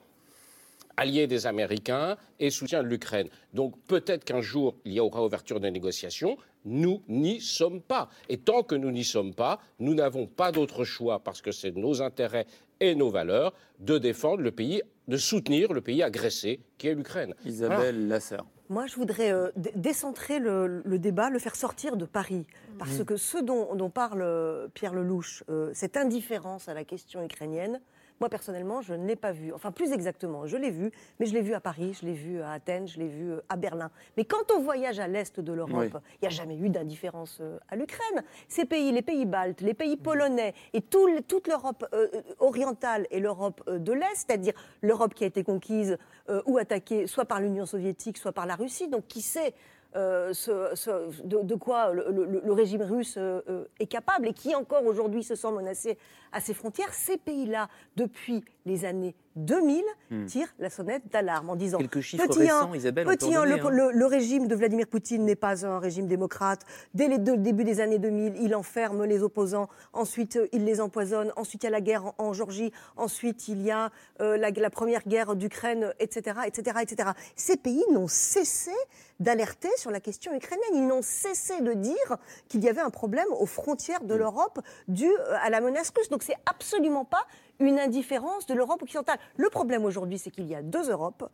Speaker 5: allié des Américains et soutien de l'Ukraine. Donc peut-être qu'un jour, il y aura ouverture des négociations. Nous n'y sommes pas. Et tant que nous n'y sommes pas, nous n'avons pas d'autre choix, parce que c'est nos intérêts et nos valeurs, de défendre le pays, de soutenir le pays agressé, qui est l'Ukraine.
Speaker 1: Isabelle Lasserre.
Speaker 6: Moi, je voudrais euh, dé- décentrer le, le débat, le faire sortir de Paris. Parce que ce dont, dont parle euh, Pierre Lelouch, euh, cette indifférence à la question ukrainienne, moi, personnellement, je ne l'ai pas vu. Enfin, plus exactement, je l'ai vu, mais je l'ai vu à Paris, je l'ai vu à Athènes, je l'ai vu euh, à Berlin. Mais quand on voyage à l'est de l'Europe,
Speaker 1: Oui.
Speaker 6: il n'y a jamais eu d'indifférence euh, à l'Ukraine. Ces pays, les pays baltes, les pays polonais et tout toute l'Europe euh, euh, orientale et l'Europe euh, de l'Est, c'est-à-dire l'Europe qui a été conquise euh, ou attaquée soit par l'Union soviétique, soit par la Russie, donc qui sait euh, ce- ce- de, de quoi le, le- le régime russe euh, euh, est capable et qui encore aujourd'hui se sent menacé à ses frontières, ces pays-là, depuis les années 2000, tirent la sonnette d'alarme en disant
Speaker 3: Quelques chiffres
Speaker 6: Petit un,
Speaker 3: récents, Isabelle,
Speaker 6: petit le,
Speaker 3: hein.
Speaker 6: le- le régime de Vladimir Poutine n'est pas un régime démocrate. Dès les deux- le début des années 2000, il enferme les opposants. Ensuite, euh, il les empoisonne. Ensuite, il y a la guerre en, en Géorgie. Ensuite, il y a euh, la, la première guerre d'Ukraine, etc., etc., etc. Ces pays n'ont cessé d'alerter sur la question ukrainienne. Ils n'ont cessé de dire qu'il y avait un problème aux frontières de l'Europe dû euh, à la menace russe. Donc, c'est absolument pas une indifférence de l'Europe occidentale. Le problème aujourd'hui, c'est qu'il y a deux Europes.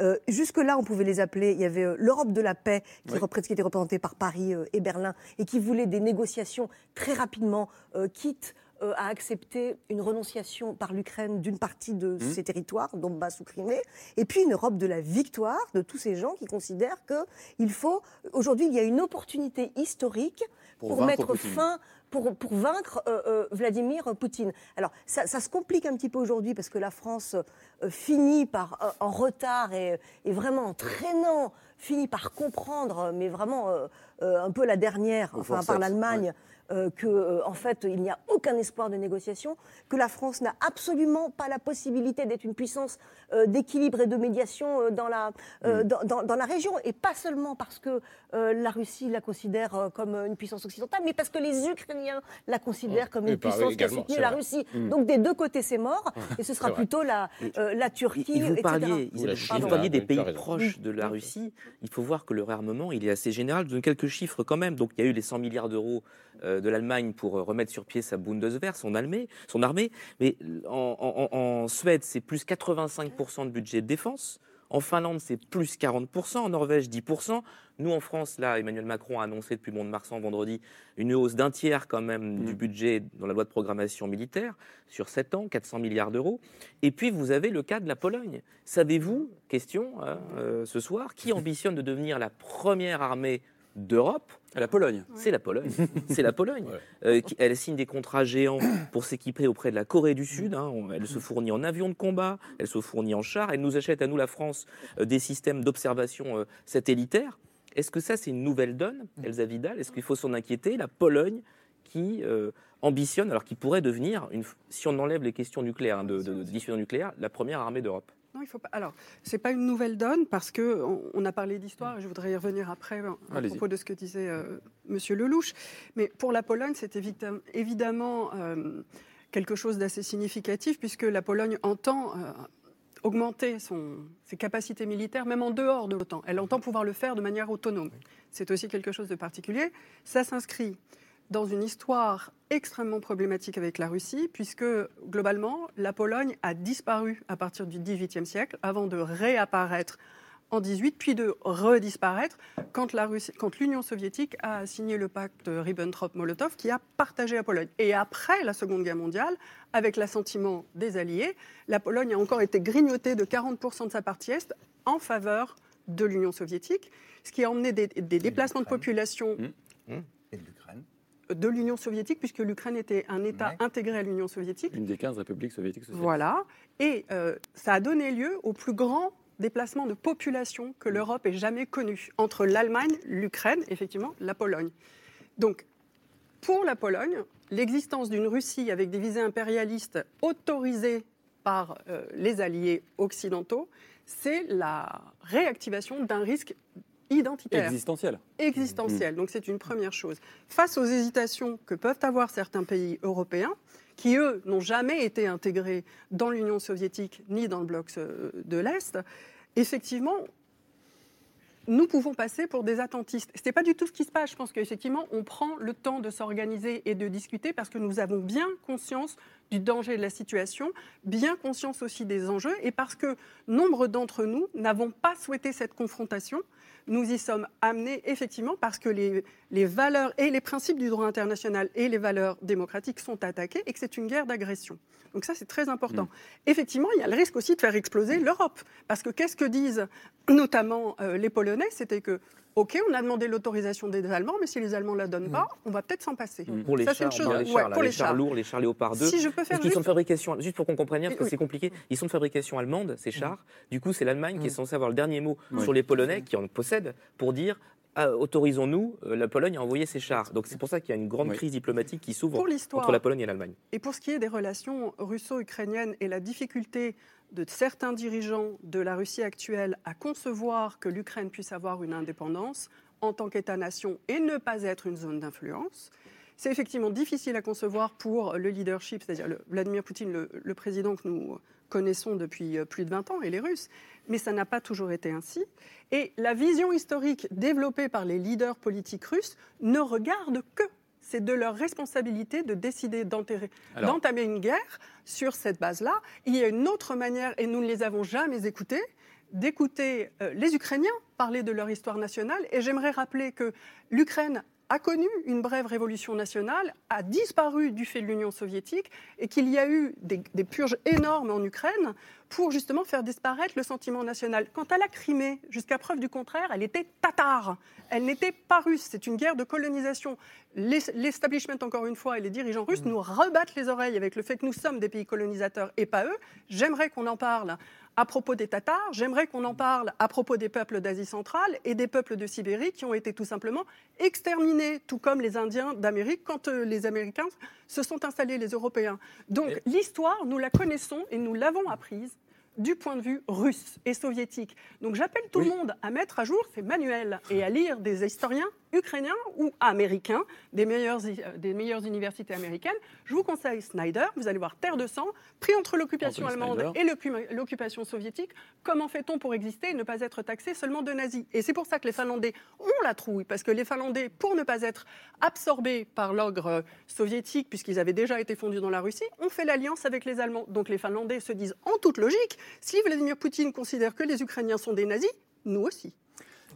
Speaker 6: Euh, Jusque-là, on pouvait les appeler, il y avait euh, l'Europe de la paix, qui,
Speaker 1: Oui.
Speaker 6: repré- qui était représentée par Paris euh, et Berlin, et qui voulait des négociations très rapidement, quitte à accepter une renonciation par l'Ukraine d'une partie de ses territoires, Donbass ou Crimée, et puis une Europe de la victoire de tous ces gens qui considèrent qu'il faut... Aujourd'hui, il y a une opportunité historique
Speaker 1: Pour
Speaker 6: mettre fin pour, pour vaincre euh, euh, Vladimir Poutine. Alors, ça, ça se complique un petit peu aujourd'hui parce que la France euh, finit par, en retard et, et vraiment en traînant, finit par comprendre, mais vraiment un peu la dernière, enfin par l'Allemagne, euh, que euh, en fait il n'y a aucun espoir de négociation, que la France n'a absolument pas la possibilité d'être une puissance euh, d'équilibre et de médiation euh, dans la euh, dans, dans- dans la région, et pas seulement parce que euh, la Russie la considère euh, comme une puissance occidentale, mais parce que les Ukrainiens la considèrent comme
Speaker 5: Et
Speaker 6: une puissance qui a soutenu la
Speaker 5: vrai.
Speaker 6: Russie. Donc des deux côtés c'est mort, et ce sera plutôt la euh, la Turquie,
Speaker 3: Et vous
Speaker 6: etc.
Speaker 3: parliez, vous parliez des pays
Speaker 5: raison.
Speaker 3: proches de la Russie. Il faut voir que le réarmement, il est assez général. Je donne quelques chiffres quand même. Donc, il y a eu les 100 milliards d'euros de l'Allemagne pour euh, remettre sur pied sa Bundeswehr, son armée. Son armée. Mais en, en- en- en Suède, c'est plus 85% de budget de défense. En Finlande, c'est plus 40%. En Norvège, 10%. Nous, en France, là, Emmanuel Macron a annoncé depuis le monde marsan vendredi une hausse d'un tiers quand même du budget dans la loi de programmation militaire sur 7 ans, 400 milliards d'euros. Et puis, vous avez le cas de la Pologne. Savez-vous, question hein, euh, ce soir, qui ambitionne de devenir la première armée d'Europe
Speaker 1: la Pologne.
Speaker 3: c'est la Pologne. C'est la Pologne.
Speaker 5: Ouais.
Speaker 3: Euh, qui- elle signe des contrats géants pour s'équiper auprès de la Corée du Sud. hein. Elle se fournit en avions de combat, elle se fournit en chars, elle nous achète à nous, la France, euh, des systèmes d'observation euh, satellitaire. Est-ce que ça, c'est une nouvelle donne, Elsa Vidal? Est-ce qu'il faut s'en inquiéter? La Pologne qui euh, ambitionne, alors qui pourrait devenir, une, si on enlève les questions nucléaires, hein, de, de- de dissuasion nucléaire, la première armée d'Europe.
Speaker 7: Non, il faut pas. Alors, c'est pas une nouvelle donne parce que on, on a parlé d'histoire. et Je voudrais y revenir après euh, à propos de ce que disait euh, Monsieur Lelouch. Mais pour la Pologne, c'est évidem- évidemment euh, quelque chose d'assez significatif puisque la Pologne entend euh, augmenter son, ses capacités militaires, même en dehors de l'OTAN. Elle entend pouvoir le faire de manière autonome. C'est aussi quelque chose de particulier. Ça s'inscrit dans une histoire extrêmement problématique avec la Russie, puisque globalement, la Pologne a disparu à partir du XVIIIe siècle, avant de réapparaître en 18, puis de redisparaître quand la Russie- quand l'Union soviétique a signé le pacte Ribbentrop-Molotov qui a partagé la Pologne. Et après la Seconde Guerre mondiale, avec l'assentiment des Alliés, la Pologne a encore été grignotée de 40% de sa partie est en faveur de l'Union soviétique, ce qui a emmené des, des déplacements de population
Speaker 4: Et de l'Ukraine.
Speaker 7: De l'Union soviétique, puisque l'Ukraine était un État
Speaker 4: Ouais.
Speaker 7: intégré à l'Union soviétique.
Speaker 1: Une des 15 républiques soviétiques socialistes.
Speaker 7: Voilà. Et euh, ça a donné lieu au plus grand déplacement de population que l'Europe ait jamais connu entre l'Allemagne, l'Ukraine, effectivement, la Pologne. Donc, pour la Pologne, l'existence d'une Russie avec des visées impérialistes autorisées par euh, les alliés occidentaux, c'est la réactivation d'un risque identitaire
Speaker 1: Existentielle.
Speaker 7: existentielle. Donc c'est une première chose. Face aux hésitations que peuvent avoir certains pays européens, qui eux n'ont jamais été intégrés dans l'Union soviétique ni dans le bloc euh, de l'Est, effectivement, nous pouvons passer pour des attentistes. Ce n'est pas du tout ce qui se passe. Je pense qu'effectivement, on prend le temps de s'organiser et de discuter parce que nous avons bien conscience du danger de la situation, bien conscience aussi des enjeux, et parce que nombre d'entre nous n'avons pas souhaité cette confrontation. Nous y sommes amenés effectivement parce que les, les valeurs et les principes du droit international et les valeurs démocratiques sont attaqués et que c'est une guerre d'agression. Donc ça, c'est très important. Effectivement, il y a le risque aussi de faire exploser l'Europe. Parce que qu'est-ce que disent notamment euh, les Polonais? C'était que, OK, on a demandé l'autorisation des Allemands, mais si les Allemands ne la donnent pas, on va peut-être s'en passer.
Speaker 3: Pour les
Speaker 7: Ça,
Speaker 3: chars,
Speaker 7: chose- ouais,
Speaker 3: là,
Speaker 7: pour
Speaker 3: les
Speaker 7: les
Speaker 3: chars
Speaker 7: chars.
Speaker 3: lourds, les chars Léopard 2.
Speaker 7: Si je peux faire
Speaker 3: Parce qu'ils sont de
Speaker 7: juste-
Speaker 3: fabrication, juste pour qu'on comprenne bien, parce que
Speaker 7: Oui.
Speaker 3: c'est compliqué, ils sont de fabrication allemande, ces chars. Du coup, c'est l'Allemagne qui est censée avoir le dernier mot sur les Polonais qui en possèdent pour dire autorisons-nous euh, la Pologne à envoyer ses chars. Donc c'est pour ça qu'il y a une grande
Speaker 1: Oui.
Speaker 3: crise diplomatique qui s'ouvre entre la Pologne et l'Allemagne.
Speaker 7: Et pour ce qui est des relations russo-ukrainiennes et la difficulté de certains dirigeants de la Russie actuelle à concevoir que l'Ukraine puisse avoir une indépendance en tant qu'État-nation et ne pas être une zone d'influence, c'est effectivement difficile à concevoir pour le leadership, c'est-à-dire le- Vladimir Poutine, le, le président que nous connaissons depuis euh, plus de 20 ans, et les Russes. Mais ça n'a pas toujours été ainsi. Et la vision historique développée par les leaders politiques russes ne regarde que c'est de leur responsabilité de décider d'entamer une guerre sur cette base-là. Il y a une autre manière, et nous ne les avons jamais écoutés, d'écouter euh, les Ukrainiens parler de leur histoire nationale. Et j'aimerais rappeler que l'Ukraine a connu une brève révolution nationale, a disparu du fait de l'Union soviétique, et qu'il y a eu des, purges énormes en Ukraine pour justement faire disparaître le sentiment national. Quant à la Crimée, jusqu'à preuve du contraire, elle était tatare. Elle n'était pas russe. C'est une guerre de colonisation. L'establishment, encore une fois, et les dirigeants russes nous rebattent les oreilles avec le fait que nous sommes des pays colonisateurs et pas eux. J'aimerais qu'on en parle à propos des Tatars, j'aimerais qu'on en parle à propos des peuples d'Asie centrale et des peuples de Sibérie qui ont été tout simplement exterminés, tout comme les Indiens d'Amérique quand euh, les Américains se sont installés, les Européens. Donc l'histoire, nous la connaissons et nous l'avons apprise du point de vue russe et soviétique. Donc j'appelle tout le monde à mettre à jour ces manuels et à lire des historiens ukrainiens ou américains, des meilleures, euh, des meilleures universités américaines. Je vous conseille Snyder, vous allez voir Terre de sang, pris entre l'occupation allemande et l'occupation soviétique. Comment fait-on pour exister et ne pas être taxé seulement de nazis? Et c'est pour ça que les Finlandais ont la trouille, parce que les Finlandais, pour ne pas être absorbés par l'ogre euh, soviétique, puisqu'ils avaient déjà été fondus dans la Russie, ont fait l'alliance avec les Allemands. Donc les Finlandais se disent en toute logique, si Vladimir Poutine considère que les Ukrainiens sont des nazis, nous aussi.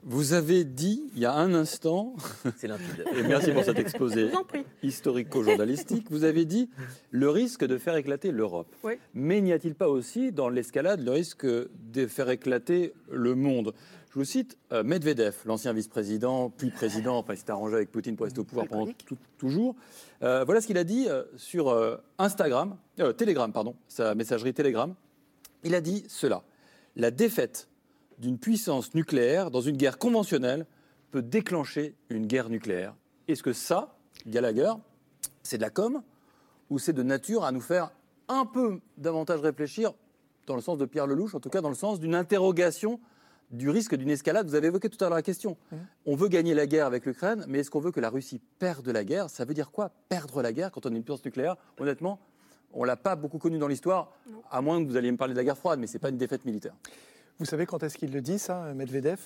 Speaker 1: Vous avez dit il y a un instant,
Speaker 3: c'est limpide.
Speaker 1: Et merci pour cet exposé historico-journalistique. Vous avez dit le risque de faire éclater l'Europe. Mais n'y a-t-il pas aussi dans l'escalade le risque de faire éclater le monde? Je vous cite euh, Medvedev, l'ancien vice-président, puis président, enfin il s'est arrangé avec Poutine pour rester au pouvoir pendant toujours. Euh, voilà ce qu'il a dit euh, sur Instagram, Telegram, pardon, sa messagerie Telegram. Il a dit cela la défaite d'une puissance nucléaire dans une guerre conventionnelle peut déclencher une guerre nucléaire. Est-ce que ça, Gallagher, c'est de la com ou c'est de nature à nous faire un peu davantage réfléchir dans le sens de Pierre Lelouch, en tout cas dans le sens d'une interrogation du risque d'une escalade? Vous avez évoqué tout à l'heure la question. Mmh. On veut gagner la guerre avec l'Ukraine, mais est-ce qu'on veut que la Russie perde la guerre? Ça veut dire quoi Perdre la guerre quand on est une puissance nucléaire? Honnêtement, on ne l'a pas beaucoup connu dans l'histoire, à moins que vous alliez me parler de la guerre froide, mais ce n'est pas une défaite militaire.
Speaker 8: Vous savez quand est-ce qu'il le dit, ça, Medvedev?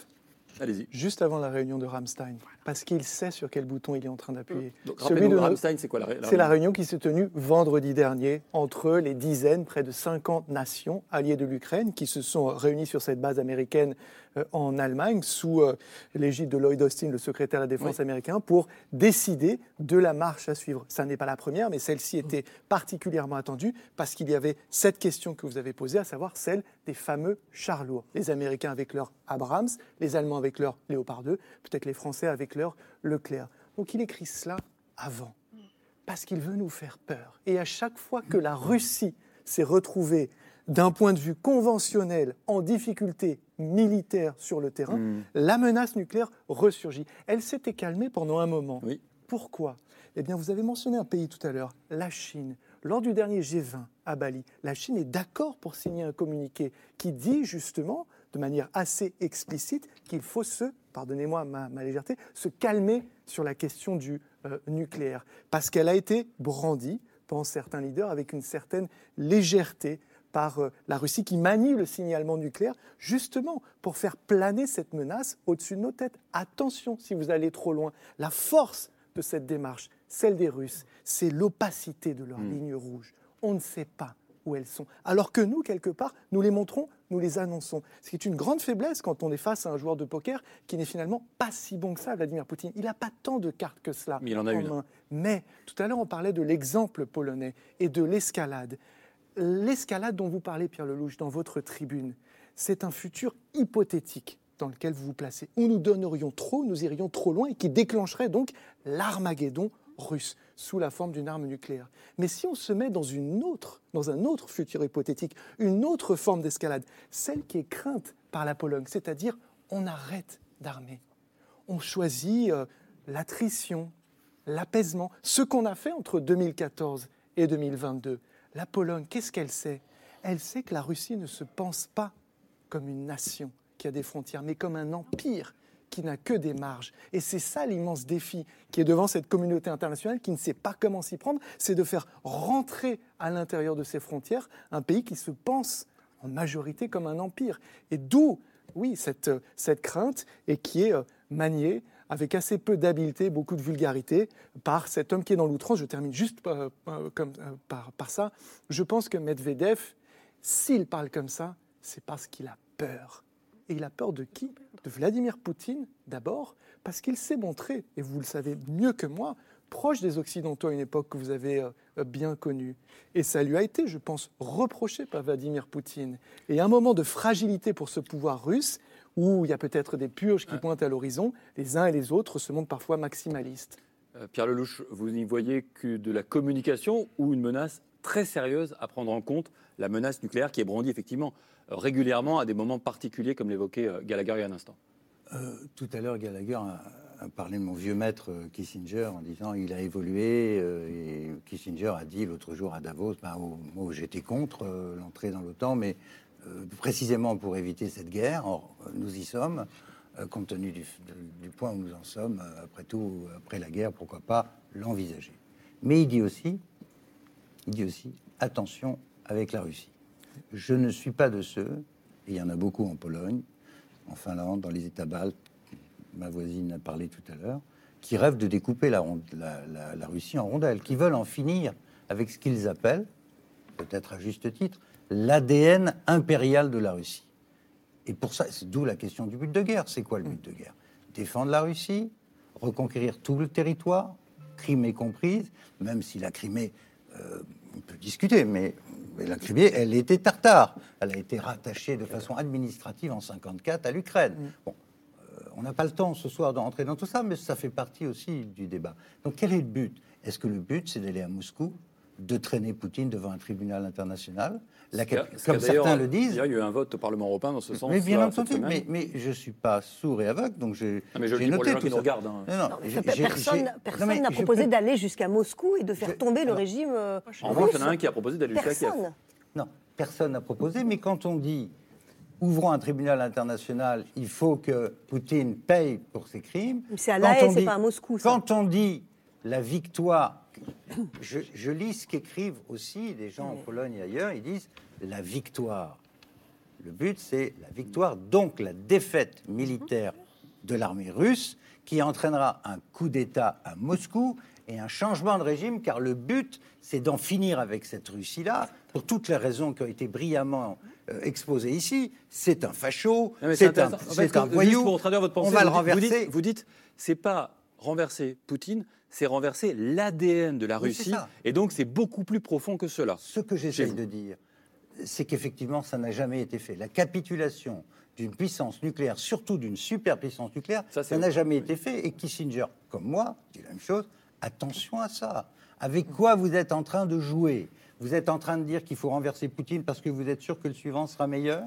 Speaker 1: Allez-y.
Speaker 8: Juste avant la réunion de Ramstein, parce qu'il sait sur quel bouton il est en train d'appuyer.
Speaker 1: Celui de c'est quoi la,
Speaker 8: C'est la réunion qui s'est tenue vendredi dernier entre les dizaines, près de 50 nations alliées de l'Ukraine, qui se sont réunies sur cette base américaine euh, en Allemagne sous euh, l'égide de Lloyd Austin, le secrétaire de la Défense américain, pour décider de la marche à suivre. Ça n'est pas la première, mais celle-ci était particulièrement attendue parce qu'il y avait cette question que vous avez posée, à savoir celle des fameux chars lourds. Les Américains avec leur Abrams, les Allemands avec leur Léopard 2, peut-être les Français avec leur Leclerc. Donc il écrit cela avant, parce qu'il veut nous faire peur. Et à chaque fois que la Russie s'est retrouvée d'un point de vue conventionnel en difficulté militaire sur le terrain, hmm. la menace nucléaire ressurgit. Elle s'était calmée pendant un moment.
Speaker 1: Oui.
Speaker 8: Pourquoi? Eh bien, vous avez mentionné un pays tout à l'heure, la Chine. Lors du dernier G20 à Bali, la Chine est d'accord pour signer un communiqué qui dit justement, de manière assez explicite, qu'il faut se, pardonnez-moi ma, légèreté, se calmer sur la question du euh, nucléaire. Parce qu'elle a été brandie, pensent certains leaders, avec une certaine légèreté par euh, la Russie qui manie le signalement nucléaire justement pour faire planer cette menace au-dessus de nos têtes. Attention si vous allez trop loin. La force de cette démarche, celle des Russes, c'est l'opacité de leurs hmm. lignes rouges. On ne sait pas où elles sont. Alors que nous, quelque part, nous les montrons, nous les annonçons. Ce qui est une grande faiblesse quand on est face à un joueur de poker qui n'est finalement pas si bon que ça, Vladimir Poutine. Il n'a pas tant de cartes que cela.
Speaker 1: Mais il en a une.
Speaker 8: Mais tout à l'heure, on parlait de l'exemple polonais et de l'escalade. L'escalade dont vous parlez, Pierre Lelouch, dans votre tribune, c'est un futur hypothétique dans lequel vous vous placez, où nous donnerions trop, nous irions trop loin et qui déclencherait donc l'Armageddon russe sous la forme d'une arme nucléaire. Mais si on se met dans une autre, dans un autre futur hypothétique, une autre forme d'escalade, celle qui est crainte par la Pologne, c'est-à-dire on arrête d'armer, on choisit euh, l'attrition, l'apaisement, ce qu'on a fait entre 2014 et 2022. La Pologne, qu'est-ce qu'elle sait? Elle sait que la Russie ne se pense pas comme une nation qui a des frontières, mais comme un empire qui n'a que des marges. Et c'est ça l'immense défi qui est devant cette communauté internationale qui ne sait pas comment s'y prendre, c'est de faire rentrer à l'intérieur de ses frontières un pays qui se pense en majorité comme un empire. Et d'où, oui, cette, cette crainte et qui est euh, maniée avec assez peu d'habileté, beaucoup de vulgarité, par cet homme qui est dans l'outrance. Je termine juste comme, par, par, ça. Je pense que Medvedev, s'il parle comme ça, c'est parce qu'il a peur. Et il a peur de qui? De Vladimir Poutine, d'abord, parce qu'il s'est montré, et vous le savez mieux que moi, proche des Occidentaux à une époque que vous avez euh, bien connue. Et ça lui a été, je pense, reproché par Vladimir Poutine. Et un moment de fragilité pour ce pouvoir russe, où il y a peut-être des purges qui pointent à l'horizon, les uns et les autres se montrent parfois maximalistes.
Speaker 1: Euh, Pierre Lelouch, vous n'y voyez que de la communication ou une menace très sérieuse à prendre en compte, la menace nucléaire qui est brandie effectivement régulièrement à des moments particuliers, comme l'évoquait euh, Gallagher il y a un instant.
Speaker 4: Euh, tout à l'heure, Gallagher a, parlé de mon vieux maître euh, Kissinger en disant il a évolué. Kissinger a dit l'autre jour à Davos ben, moi, j'étais contre l'entrée dans l'OTAN, mais précisément pour éviter cette guerre. Or, nous y sommes, compte tenu du, du point où nous en sommes. après tout, après la guerre, pourquoi pas l'envisager. Mais il dit aussi, il dit aussi attention avec la Russie. Je ne suis pas de ceux, et il y en a beaucoup en Pologne, en Finlande, dans les États baltes, ma voisine a parlé tout à l'heure, qui rêvent de découper la, Russie en rondelles, qui veulent en finir avec ce qu'ils appellent, peut-être à juste titre, l'ADN impérial de la Russie. Et pour ça, c'est d'où la question du but de guerre. C'est quoi le but de guerre? Défendre la Russie, reconquérir tout le territoire, Crimée comprise, même si la Crimée, euh, on peut discuter, mais, mais la Crimée, elle était tartare. Elle a été rattachée de façon administrative en 54 à l'Ukraine. Bon, euh, on n'a pas le temps ce soir d'entrer dans tout ça, mais ça fait partie aussi du débat. Donc quel est le but? Est-ce que le but, c'est d'aller à Moscou, de traîner Poutine devant un tribunal international? La cap-
Speaker 1: Ce qu'a
Speaker 4: Comme certains le disent.
Speaker 1: Il y a eu un vote au Parlement européen dans ce sens.
Speaker 4: Mais bien
Speaker 1: là, cette
Speaker 4: entendu, mais, mais je ne suis pas sourd et aveugle, donc j'ai
Speaker 1: Ah, dis pour les
Speaker 4: noté tout ça.
Speaker 1: hein.
Speaker 4: Non, non,
Speaker 6: Non, personne n'a proposé
Speaker 4: peux-
Speaker 6: d'aller jusqu'à Moscou et de faire
Speaker 4: Je-
Speaker 6: tomber le régime euh,
Speaker 1: En revanche, il y en a un qui a proposé d'aller jusqu'à Kiev.
Speaker 6: Personne.
Speaker 4: Non, personne n'a proposé, mais quand on dit ouvrons un tribunal international, il faut que Poutine paye pour ses crimes.
Speaker 6: C'est à La Haye, c'est pas à Moscou.
Speaker 4: Quand on dit la victoire, je, je lis ce qu'écrivent aussi des gens en Pologne et ailleurs, ils disent la victoire. Le but, c'est la victoire, donc la défaite militaire de l'armée russe qui entraînera un coup d'État à Moscou et un changement de régime, car le but, c'est d'en finir avec cette Russie-là, pour toutes les raisons qui ont été brillamment euh, exposées ici. C'est un facho, c'est un, voyou.
Speaker 1: pour traduire votre pensée,
Speaker 4: on va le
Speaker 1: vous dites-
Speaker 4: renverser.
Speaker 1: Vous dites, c'est pas renverser Poutine, c'est renverser l'ADN de la
Speaker 4: Oui,
Speaker 1: Russie. Et donc, c'est beaucoup plus profond que cela.
Speaker 4: Ce que j'essaie de dire, c'est qu'effectivement, ça n'a jamais été fait. La capitulation d'une puissance nucléaire, surtout d'une superpuissance nucléaire,
Speaker 1: Ça,
Speaker 4: n'a jamais été fait. Et Kissinger, comme moi, dit la même chose. Attention à ça. Avec quoi vous êtes en train de jouer? Vous êtes en train de dire qu'il faut renverser Poutine parce que vous êtes sûr que le suivant sera meilleur?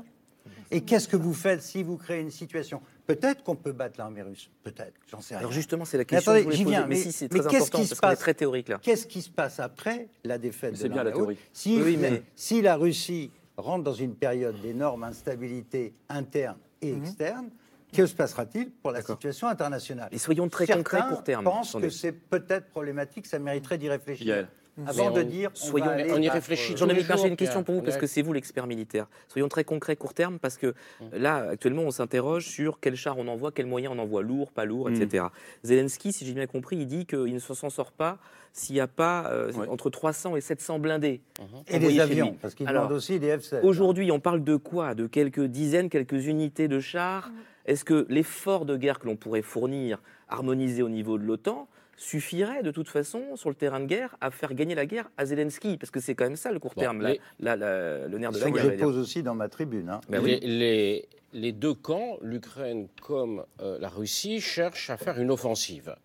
Speaker 4: Et qu'est-ce que vous faites si vous créez une situation? Peut-être qu'on peut battre l'armée russe. Peut-être. J'en sais rien.
Speaker 3: Alors justement, c'est la
Speaker 4: Mais
Speaker 3: question
Speaker 4: attendez,
Speaker 3: que je poser. Mais,
Speaker 4: Mais-
Speaker 3: si, c'est
Speaker 4: mais
Speaker 3: très
Speaker 4: qui se
Speaker 3: parce est très théorique là.
Speaker 4: Qu'est-ce qui se passe après la défaite de
Speaker 1: C'est bien la
Speaker 4: l'armée
Speaker 1: théorie.
Speaker 4: russe si,
Speaker 3: Oui, mais-
Speaker 4: si la Russie rentre dans une période d'énorme instabilité interne et
Speaker 3: Mhm.
Speaker 4: externe, que se passera-t-il pour la situation internationale?
Speaker 3: Et soyons très
Speaker 4: Certains
Speaker 3: concrets, court terme.
Speaker 4: pensent
Speaker 3: Attendez.
Speaker 4: que c'est peut-être problématique, ça mériterait d'y réfléchir. Avant
Speaker 5: Mais
Speaker 4: de dire, on,
Speaker 3: soyons-
Speaker 4: va aller
Speaker 5: on y réfléchit
Speaker 3: Jean-Dominique
Speaker 5: jours,
Speaker 3: une question pour vous, parce que c'est vous l'expert militaire. Soyons très concrets, court terme, parce que là, actuellement, on s'interroge sur quel char on envoie, quels moyens on envoie, lourd, pas lourd, etc. Zelensky, si j'ai bien compris, il dit qu'il ne s'en sort pas s'il n'y a pas euh,
Speaker 1: Ouais.
Speaker 3: entre 300 et 700 blindés.
Speaker 4: Et des avions, parce qu'il demande aussi des F-16.
Speaker 3: Aujourd'hui, on parle de quoi? De quelques dizaines, quelques unités de chars? Est-ce que l'effort de guerre que l'on pourrait fournir, harmonisé au niveau de l'OTAN, suffirait de toute façon, sur le terrain de guerre, à faire gagner la guerre à Zelensky Parce que c'est quand même ça le court
Speaker 5: Bon,
Speaker 3: terme, la-
Speaker 5: les-
Speaker 3: la- la- le nerf de la guerre.
Speaker 4: je pose aussi dans ma tribune. hein.
Speaker 3: Ben oui.
Speaker 5: les, les- les deux camps, l'Ukraine comme euh, la Russie, cherchent à faire une offensive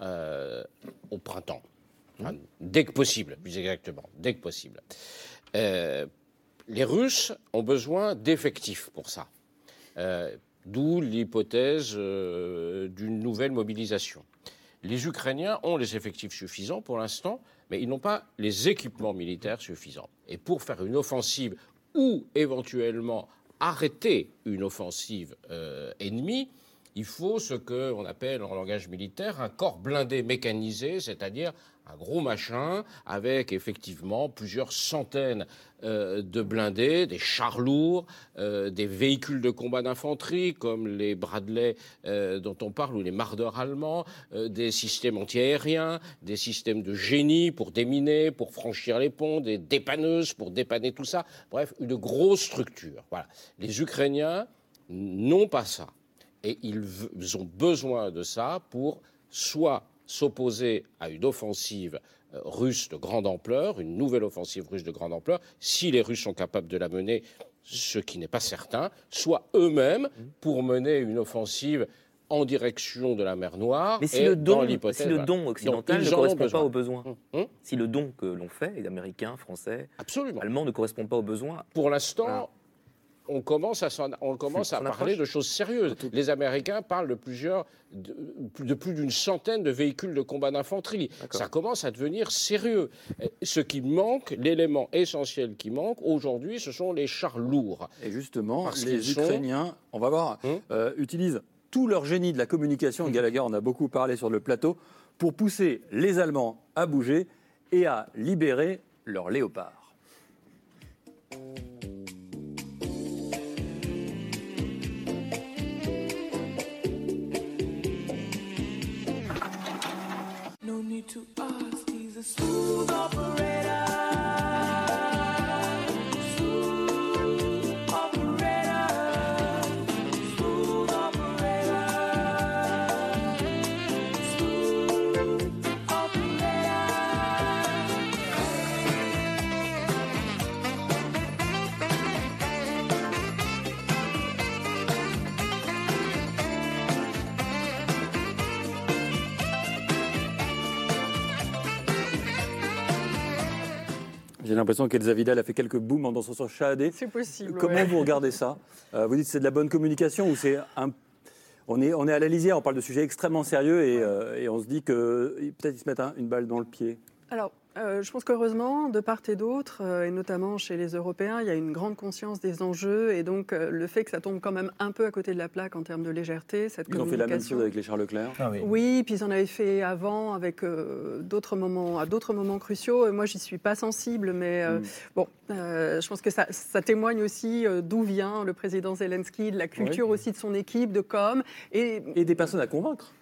Speaker 5: euh, au printemps. Enfin, dès que possible, plus exactement, dès que possible. Euh, les Russes ont besoin d'effectifs pour ça. Euh, D'où l'hypothèse euh, d'une nouvelle mobilisation. Les Ukrainiens ont les effectifs suffisants pour l'instant, mais ils n'ont pas les équipements militaires suffisants. Et pour faire une offensive ou éventuellement arrêter une offensive euh, ennemie, il faut ce qu'on appelle en langage militaire un corps blindé mécanisé, c'est-à-dire un gros machin avec effectivement plusieurs centaines euh, de blindés, des chars lourds, euh, des véhicules de combat d'infanterie comme les Bradley euh, dont on parle ou les Marder allemands, des systèmes antiaériens, des systèmes de génie pour déminer, pour franchir les ponts, des dépanneuses pour dépanner tout ça. Bref, une grosse structure. Voilà. Les Ukrainiens n'ont pas ça. Et ils ont besoin de ça pour soit s'opposer à une offensive euh, russe de grande ampleur, une nouvelle offensive russe de grande ampleur, si les Russes sont capables de la mener, ce qui n'est pas certain, soit eux-mêmes pour mener une offensive en direction de la mer Noire.
Speaker 3: Mais si
Speaker 5: et
Speaker 3: le
Speaker 5: dans
Speaker 3: don,
Speaker 5: l'hypothèse,
Speaker 3: si le don occidental ne correspond pas aux besoins,
Speaker 5: Hum,
Speaker 3: si le don que l'on fait, les Américains, Français,
Speaker 5: Absolument.
Speaker 3: Allemands, ne correspond pas aux besoins,
Speaker 5: Pour l'instant,
Speaker 3: Voilà.
Speaker 5: On commence à, s'en- on commence à
Speaker 3: S'en
Speaker 5: parler de choses sérieuses. Les Américains parlent de plusieurs, de, de plus d'une centaine de véhicules de combat d'infanterie. Ça commence à devenir sérieux. Ce qui manque, l'élément essentiel qui manque aujourd'hui, ce sont les chars lourds.
Speaker 1: Et justement,
Speaker 5: Parce
Speaker 1: les
Speaker 5: sont-
Speaker 1: Ukrainiens, on va voir,
Speaker 5: Hum.
Speaker 1: euh, utilisent tout leur génie de la communication. Gallagher en a beaucoup parlé sur le plateau pour pousser les Allemands à bouger et à libérer leurs léopards.
Speaker 9: To ask, he's a smooth operator.
Speaker 1: J'ai l'impression qu'Elsa Vidal a fait quelques booms en dansant sur Shahadé.
Speaker 7: C'est possible.
Speaker 1: Comment
Speaker 7: ouais.
Speaker 1: vous regardez ça? Euh, Vous dites que c'est de la bonne communication ou c'est un... On est, on est à la lisière, on parle de sujets extrêmement sérieux et, euh, et on se dit que peut-être ils se mettent un- une balle dans le pied.
Speaker 7: Alors, euh, je pense qu'heureusement, de part et d'autre, euh, et notamment chez les Européens, il y a une grande conscience des enjeux. Et donc, euh, le fait que ça tombe quand même un peu à côté de la plaque en termes de légèreté, cette
Speaker 1: Ils ont fait la même
Speaker 7: communication.
Speaker 1: chose avec les Charles Leclerc.
Speaker 4: Ah oui.
Speaker 7: Oui, puis ils en avaient fait avant avec euh, d'autres moments, à d'autres moments cruciaux. Et moi, j'y suis pas sensible, mais euh,
Speaker 1: Mm.
Speaker 7: bon, euh, je pense que ça, ça témoigne aussi euh, d'où vient le président Zelensky, de la culture aussi de son équipe, de com. Et
Speaker 1: Et des personnes à convaincre.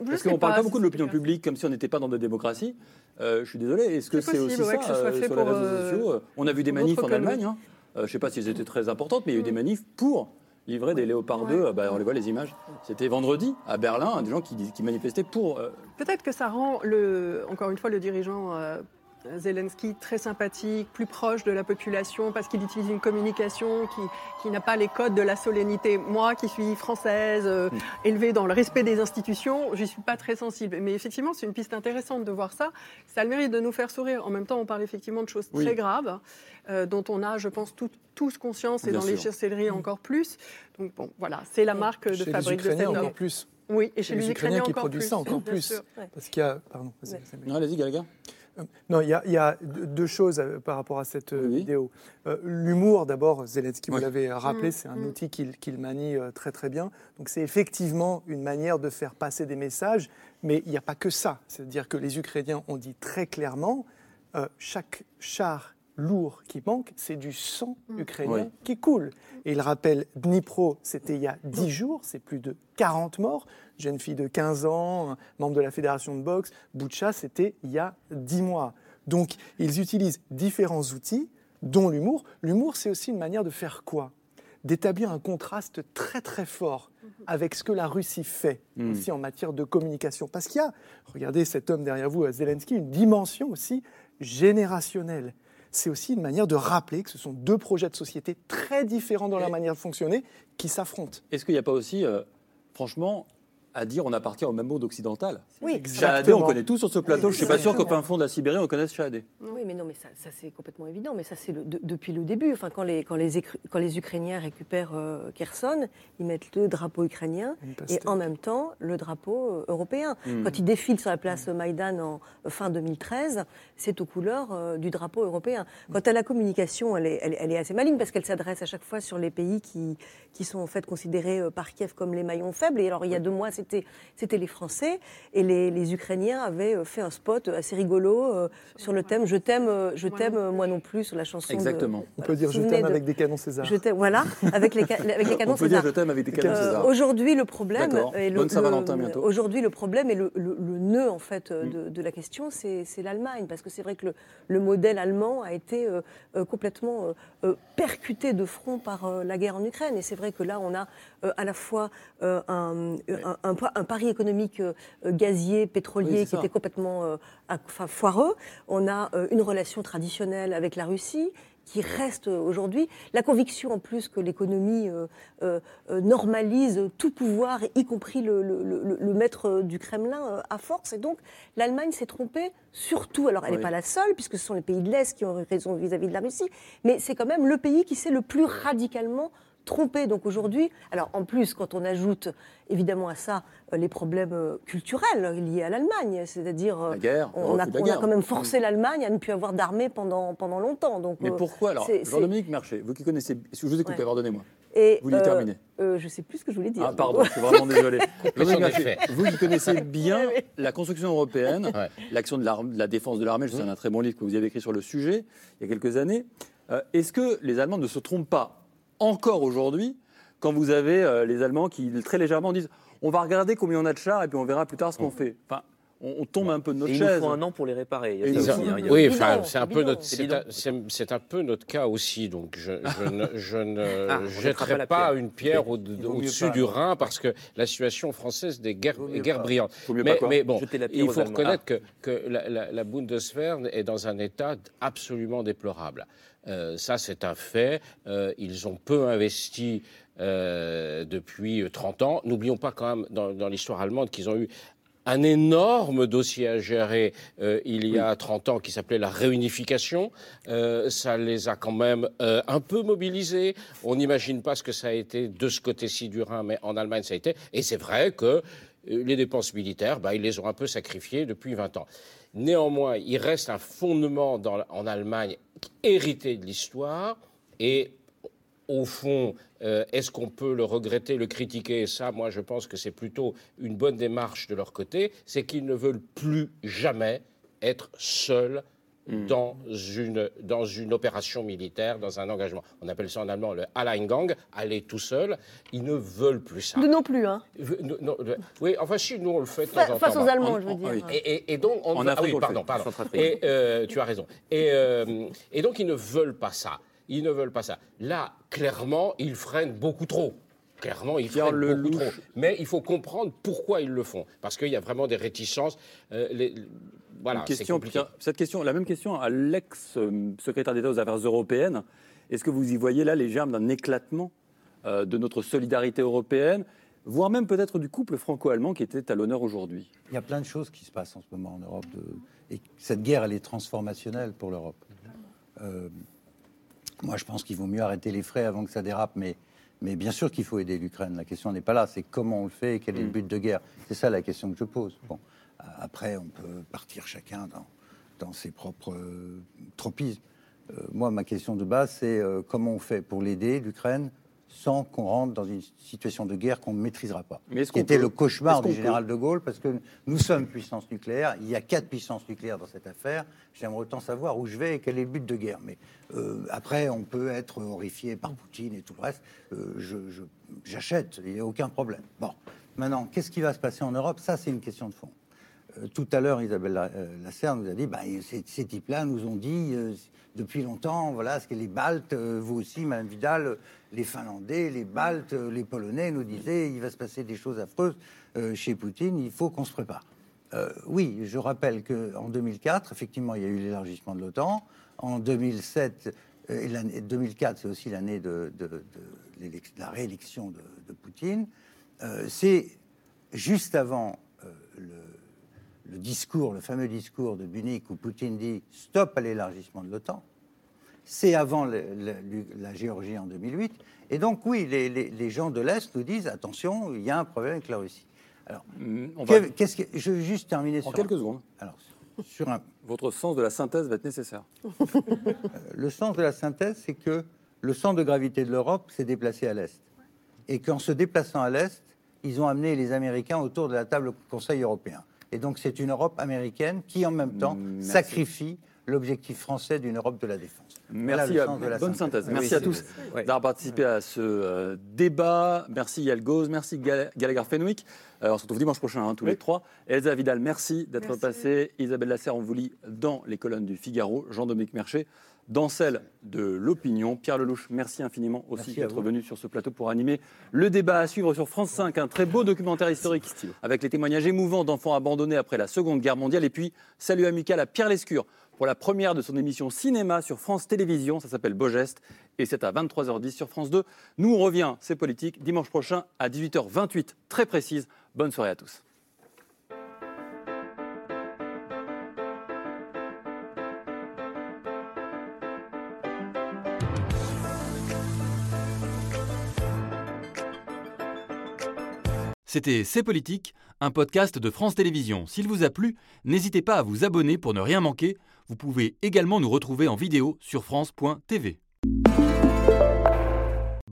Speaker 7: je
Speaker 1: Parce qu'on parle pas beaucoup de l'opinion publique comme si on n'était pas dans des démocraties. Euh, je suis désolé. Est-ce que
Speaker 7: C'est
Speaker 1: aussi
Speaker 7: ouais,
Speaker 1: ça euh, sur les réseaux
Speaker 7: euh,
Speaker 1: sociaux On a vu des manifs en. Allemagne. Hein. Je ne sais pas si elles étaient très importantes, mais il y a eu des
Speaker 7: Mm.
Speaker 1: manifs pour livrer des Léopard
Speaker 7: Ouais.
Speaker 1: 2. Euh, bah, on les voit les images. C'était vendredi à Berlin, des gens qui, qui manifestaient pour. euh,
Speaker 7: Peut-être que ça rend, le, encore une fois, le dirigeant euh, Zelensky très sympathique, plus proche de la population, parce qu'il utilise une communication qui, qui n'a pas les codes de la solennité. Moi, qui suis française, euh, élevée dans le respect des institutions, je suis pas très sensible. Mais effectivement, c'est une piste intéressante de voir ça. Ça a le mérite de nous faire sourire. En même temps, on parle effectivement de choses
Speaker 1: Oui.
Speaker 7: très graves, euh, dont on a, je pense, tout- tous conscience, et
Speaker 1: Bien
Speaker 7: dans les chancelleries encore plus. Donc bon, voilà, c'est la marque de
Speaker 8: les
Speaker 7: fabrique de
Speaker 8: Ukrainiens
Speaker 7: cet homme.
Speaker 8: encore plus.
Speaker 7: Oui, et chez
Speaker 8: les
Speaker 7: les
Speaker 8: Ukrainiens
Speaker 7: Ukrainiens
Speaker 8: qui produisent ça encore plus.
Speaker 7: sûr, ouais.
Speaker 8: Parce qu'il y a. Pardon, vas-y.
Speaker 1: Non, allez-y, Gallagher.
Speaker 8: Non, il y a, il y a deux choses euh, par rapport à cette euh,
Speaker 1: Oui.
Speaker 8: vidéo. Euh, L'humour, d'abord, Zelensky, vous l'avez rappelé,
Speaker 7: Mm,
Speaker 8: c'est un
Speaker 7: mm.
Speaker 8: outil qu'il manie euh, très très bien. Donc c'est effectivement une manière de faire passer des messages, mais il n'y a pas que ça. C'est-à-dire que les Ukrainiens ont dit très clairement, euh, chaque char lourd qui manque, c'est du sang
Speaker 7: Mm.
Speaker 8: ukrainien qui coule. Et il rappelle Dnipro, c'était il y a 10 jours, c'est plus de 40 morts. Jeune fille de 15 ans, membre de la fédération de boxe. Boucha, c'était il y a 10 mois. Donc, ils utilisent différents outils, dont l'humour. L'humour, c'est aussi une manière de faire quoi? D'établir un contraste très très fort avec ce que la Russie fait
Speaker 1: Mm.
Speaker 8: aussi en matière de communication. Parce qu'il y a, regardez cet homme derrière vous, Zelensky, une dimension aussi générationnelle. C'est aussi une manière de rappeler que ce sont deux projets de société très différents dans leur
Speaker 1: Et-
Speaker 8: manière de fonctionner qui s'affrontent.
Speaker 1: Est-ce qu'il n'y a pas aussi, euh, franchement, à dire on appartient au même monde occidental
Speaker 6: Oui,
Speaker 1: Shahadé, on connaît tout sur ce plateau. Je suis pas sûr qu'au fin fond de la Sibérie, on connaisse Shahadé.
Speaker 6: Oui, mais non, mais ça, ça, c'est complètement évident. Mais ça, c'est le- de- depuis le début. Enfin, quand les, quand les, Écru- quand les Ukrainiens récupèrent euh, Kherson, ils mettent le drapeau ukrainien et en même temps le drapeau euh, européen.
Speaker 1: Mm.
Speaker 6: Quand ils défilent sur la place Maïdan en euh, fin 2013, c'est aux couleurs euh, du drapeau européen. Quant à la communication, elle est, elle, elle est assez maligne parce qu'elle s'adresse à chaque fois sur les pays qui, qui sont en fait considérés euh, par Kiev comme les maillons faibles. Et alors, il y a deux mois, c'était c'était les Français et les, les Ukrainiens avaient euh, fait un spot assez rigolo euh, sur le thème Je t'aime, euh, je
Speaker 7: Moi
Speaker 6: t'aime,
Speaker 7: non
Speaker 6: euh, moi non plus, sur la chanson. de-
Speaker 1: Exactement.
Speaker 8: On peut dire je t'aime
Speaker 6: de-
Speaker 8: avec des canons César.
Speaker 6: Je t'aime, voilà, avec les, avec les canons
Speaker 1: On peut dire
Speaker 6: César.
Speaker 1: je t'aime avec des canons
Speaker 8: Euh,
Speaker 1: César.
Speaker 6: Aujourd'hui, le problème et le,
Speaker 1: Bonne Saint-Valentin
Speaker 6: le-
Speaker 1: bientôt.
Speaker 6: Aujourd'hui, le problème et le, le- le nœud en fait euh,
Speaker 1: Mm.
Speaker 6: de, de la question, c'est c'est l'Allemagne, parce que c'est vrai que le, le modèle allemand a été euh, euh, complètement euh, euh, percuté de front par euh, la guerre en Ukraine, et c'est vrai que là, on a euh, à la fois euh, un, un- un, pa- un pari économique euh, euh, gazier, pétrolier
Speaker 1: Oui,
Speaker 6: qui
Speaker 1: ça.
Speaker 6: était complètement euh, enfin, foireux. On a euh, une relation traditionnelle avec la Russie qui reste euh, aujourd'hui. La conviction en plus que l'économie euh, euh, euh, normalise tout pouvoir, y compris le, le- le- le maître euh, du Kremlin euh, à force. Et donc l'Allemagne s'est trompée surtout. Alors elle n'est
Speaker 1: Oui.
Speaker 6: pas la seule, puisque ce sont les pays de l'Est qui ont raison vis-à-vis de la Russie, mais c'est quand même le pays qui s'est le plus radicalement trompé. Donc aujourd'hui, alors en plus, quand on ajoute évidemment à ça euh, les problèmes euh, culturels liés à l'Allemagne, c'est-à-dire euh,
Speaker 1: La
Speaker 6: on, a, on a quand même forcé l'Allemagne à ne plus avoir d'armée pendant, pendant longtemps. Donc,
Speaker 1: Mais
Speaker 6: euh,
Speaker 1: pourquoi alors Jean-Dominique Marché, vous qui connaissez. Je vous ai coupé,
Speaker 6: Ouais.
Speaker 1: pardonnez-moi.
Speaker 6: et,
Speaker 1: Vous voulez terminer
Speaker 6: euh, Je sais plus ce que je voulais dire.
Speaker 1: Ah, pardon, je suis vraiment désolé. Vous qui connaissez bien la construction européenne,
Speaker 5: Ouais.
Speaker 1: l'action de, la défense de l'armée, je sais un très bon livre que vous avez écrit sur le sujet il y a quelques années. Euh, Est-ce que les Allemands ne se trompent pas? Encore aujourd'hui quand vous avez euh, les Allemands qui très légèrement disent on va regarder combien on a de chars et puis on verra plus tard ce qu'on fait Enfin, on, on tombe un peu de notre
Speaker 3: Et il nous
Speaker 1: chaise.
Speaker 3: faut un an pour les réparer. Il y a
Speaker 1: Et
Speaker 3: ça
Speaker 1: ils
Speaker 3: aussi,
Speaker 1: ont-
Speaker 3: hein, il y a-
Speaker 5: Oui, enfin, c'est un peu notre,
Speaker 3: C'est
Speaker 5: un, c'est- c'est un peu notre cas aussi. Donc, je, je ne, je ne
Speaker 3: Ah,
Speaker 5: jetterai
Speaker 3: pas la
Speaker 5: pas,
Speaker 3: pierre.
Speaker 5: une pierre au-
Speaker 1: Il
Speaker 5: au-dessus
Speaker 1: pas,
Speaker 5: du. Rhin parce que la situation française est guerre,
Speaker 1: Vaut mieux
Speaker 5: est guerre
Speaker 1: pas.
Speaker 5: brillante.
Speaker 1: Vaut mieux pas
Speaker 5: Mais, mais bon, il faut reconnaître que, que la, la- la Bundeswehr est dans un état absolument déplorable. Euh, ça, c'est un fait. Euh, ils ont peu investi euh, depuis 30 ans. N'oublions pas quand même dans, dans l'histoire allemande qu'ils ont eu un énorme dossier à gérer euh, il y a 30 ans qui s'appelait la réunification. Euh, ça les a quand même euh, un peu mobilisés. On n'imagine pas ce que ça a été de ce côté-ci du Rhin, mais en Allemagne, ça a été. Et c'est vrai que les dépenses militaires, bah, ils les ont un peu sacrifiées depuis 20 ans. Néanmoins, il reste un fondement en Allemagne hérité de l'histoire et au fond, euh, est-ce qu'on peut le regretter, le critiquer? Ça, moi, je pense que c'est plutôt une bonne démarche de leur côté. C'est qu'ils ne veulent plus jamais être seuls dans, une, dans une opération militaire, dans un engagement. On appelle ça en allemand le Alleingang, aller tout seul. Ils ne veulent plus ça.
Speaker 6: Nous non plus, hein.
Speaker 5: Non, non, le- oui, enfin, si, nous, on le fait de temps
Speaker 6: Fa-
Speaker 5: en
Speaker 6: Face
Speaker 5: temps.
Speaker 6: aux Allemands,
Speaker 1: en-
Speaker 6: je veux dire.
Speaker 5: Et, et- et donc, on
Speaker 1: En
Speaker 5: ah
Speaker 1: Afrique,
Speaker 5: oui,
Speaker 1: on
Speaker 5: pardon,
Speaker 1: fait.
Speaker 5: pardon. Et euh, tu as raison. Et, euh, et donc, ils ne veulent pas ça. Ils ne veulent pas ça. Là, clairement, ils freinent beaucoup trop. Clairement, ils freinent beaucoup trop. Mais il faut comprendre pourquoi ils le font. Parce qu'il y a vraiment des réticences. Euh, les- voilà,
Speaker 1: Une
Speaker 5: c'est
Speaker 1: question,
Speaker 5: compliqué.
Speaker 1: Pierre, cette question, la même question à l'ex-secrétaire d'État aux Affaires européennes. Est-ce que vous y voyez là les germes d'un éclatement euh, de notre solidarité européenne, voire même peut-être du couple franco-allemand qui était à l'honneur aujourd'hui?
Speaker 4: Il y a plein de choses qui se passent en ce moment en Europe. de- et cette guerre, elle est transformationnelle pour l'Europe. Euh, moi, je pense qu'il vaut mieux arrêter les frais avant que ça dérape, mais, mais bien sûr qu'il faut aider l'Ukraine. La question n'est pas là, c'est comment on le fait et quel est le but de guerre. C'est ça la question que je pose. Bon, après, on peut partir chacun dans, dans ses propres euh, tropismes. Euh, moi, ma question de base, c'est euh, comment on fait pour l'aider, l'Ukraine, sans qu'on rentre dans une situation de guerre qu'on ne maîtrisera pas.
Speaker 1: Mais est-ce
Speaker 4: qui était
Speaker 1: peut
Speaker 4: le cauchemar du général de Gaulle, parce que nous sommes puissance nucléaire. Il y a quatre puissances nucléaires dans cette affaire. J'aimerais autant savoir où je vais et quel est le but de guerre. Mais euh, après, on peut être horrifié par Poutine et tout le reste. Euh, J'achète, il n'y a aucun problème. Bon, maintenant, qu'est-ce qui va se passer en Europe? Ça, c'est une question de fond. Euh, tout à l'heure, Isabelle La- euh, Lasserre nous a dit, bah, ces, types-là nous ont dit euh, depuis longtemps, voilà, ce que les Baltes, vous aussi, Madame Vidal, les Finlandais, les Baltes, les Polonais nous disaient, il va se passer des choses affreuses chez Poutine, il faut qu'on se prépare. Oui, je rappelle qu'en 2004, effectivement, il y a eu l'élargissement de l'OTAN. En 2007, euh, et l'année 2004, c'est aussi l'année de, la réélection de, Poutine. C'est juste avant le, discours, le fameux discours de Munich où Poutine dit stop à l'élargissement de l'OTAN. C'est avant le- le- la Géorgie en 2008. Et donc, oui, les, les- les gens de l'Est nous disent attention, il y a un problème avec la Russie. Alors,
Speaker 1: Mm, on va-
Speaker 4: que- qu'est-ce que. Je veux juste terminer
Speaker 1: En
Speaker 4: sur.
Speaker 1: quelques secondes,
Speaker 4: Alors, sur un,
Speaker 1: votre sens de la synthèse va être nécessaire.
Speaker 4: le sens de la synthèse, c'est que le centre de gravité de l'Europe s'est déplacé à l'Est. Et qu'en se déplaçant à l'Est, ils ont amené les Américains autour de la table au Conseil européen. Et donc c'est une Europe américaine qui, en même temps,
Speaker 1: Merci.
Speaker 4: sacrifie l'objectif français d'une Europe de la défense.
Speaker 1: Merci, à,
Speaker 4: sens de la
Speaker 1: bonne synthèse.
Speaker 4: Oui,
Speaker 1: Merci
Speaker 4: c'est-
Speaker 1: à tous d'avoir participé à ce euh, débat. Merci Yael Gauze, merci Gal- Gallagher Fenwick. Euh, on se retrouve dimanche prochain, hein, tous
Speaker 8: Oui.
Speaker 1: les trois. Elsa Vidal, merci d'être passée. Isabelle Lasserre, on vous lit dans les colonnes du Figaro. Jean-Dominique Merchet, dans celle de l'opinion. Pierre Lelouch, merci infiniment aussi d'être venu sur ce plateau pour animer le débat à suivre sur France 5. Un très beau documentaire historique avec les témoignages émouvants d'enfants abandonnés après la Seconde Guerre mondiale. Et puis, salut amical à Pierre Lescure pour la première de son émission cinéma sur France Télévisions. Ça s'appelle Beau Geste et c'est à 23h10 sur France 2. Nous, on revient, c'est politique, dimanche prochain à 18h28, très précise. Bonne soirée à tous. C'était C'est Politique, un podcast de France Télévisions. S'il vous a plu, n'hésitez pas à vous abonner pour ne rien manquer. Vous pouvez également nous retrouver en vidéo sur France.tv.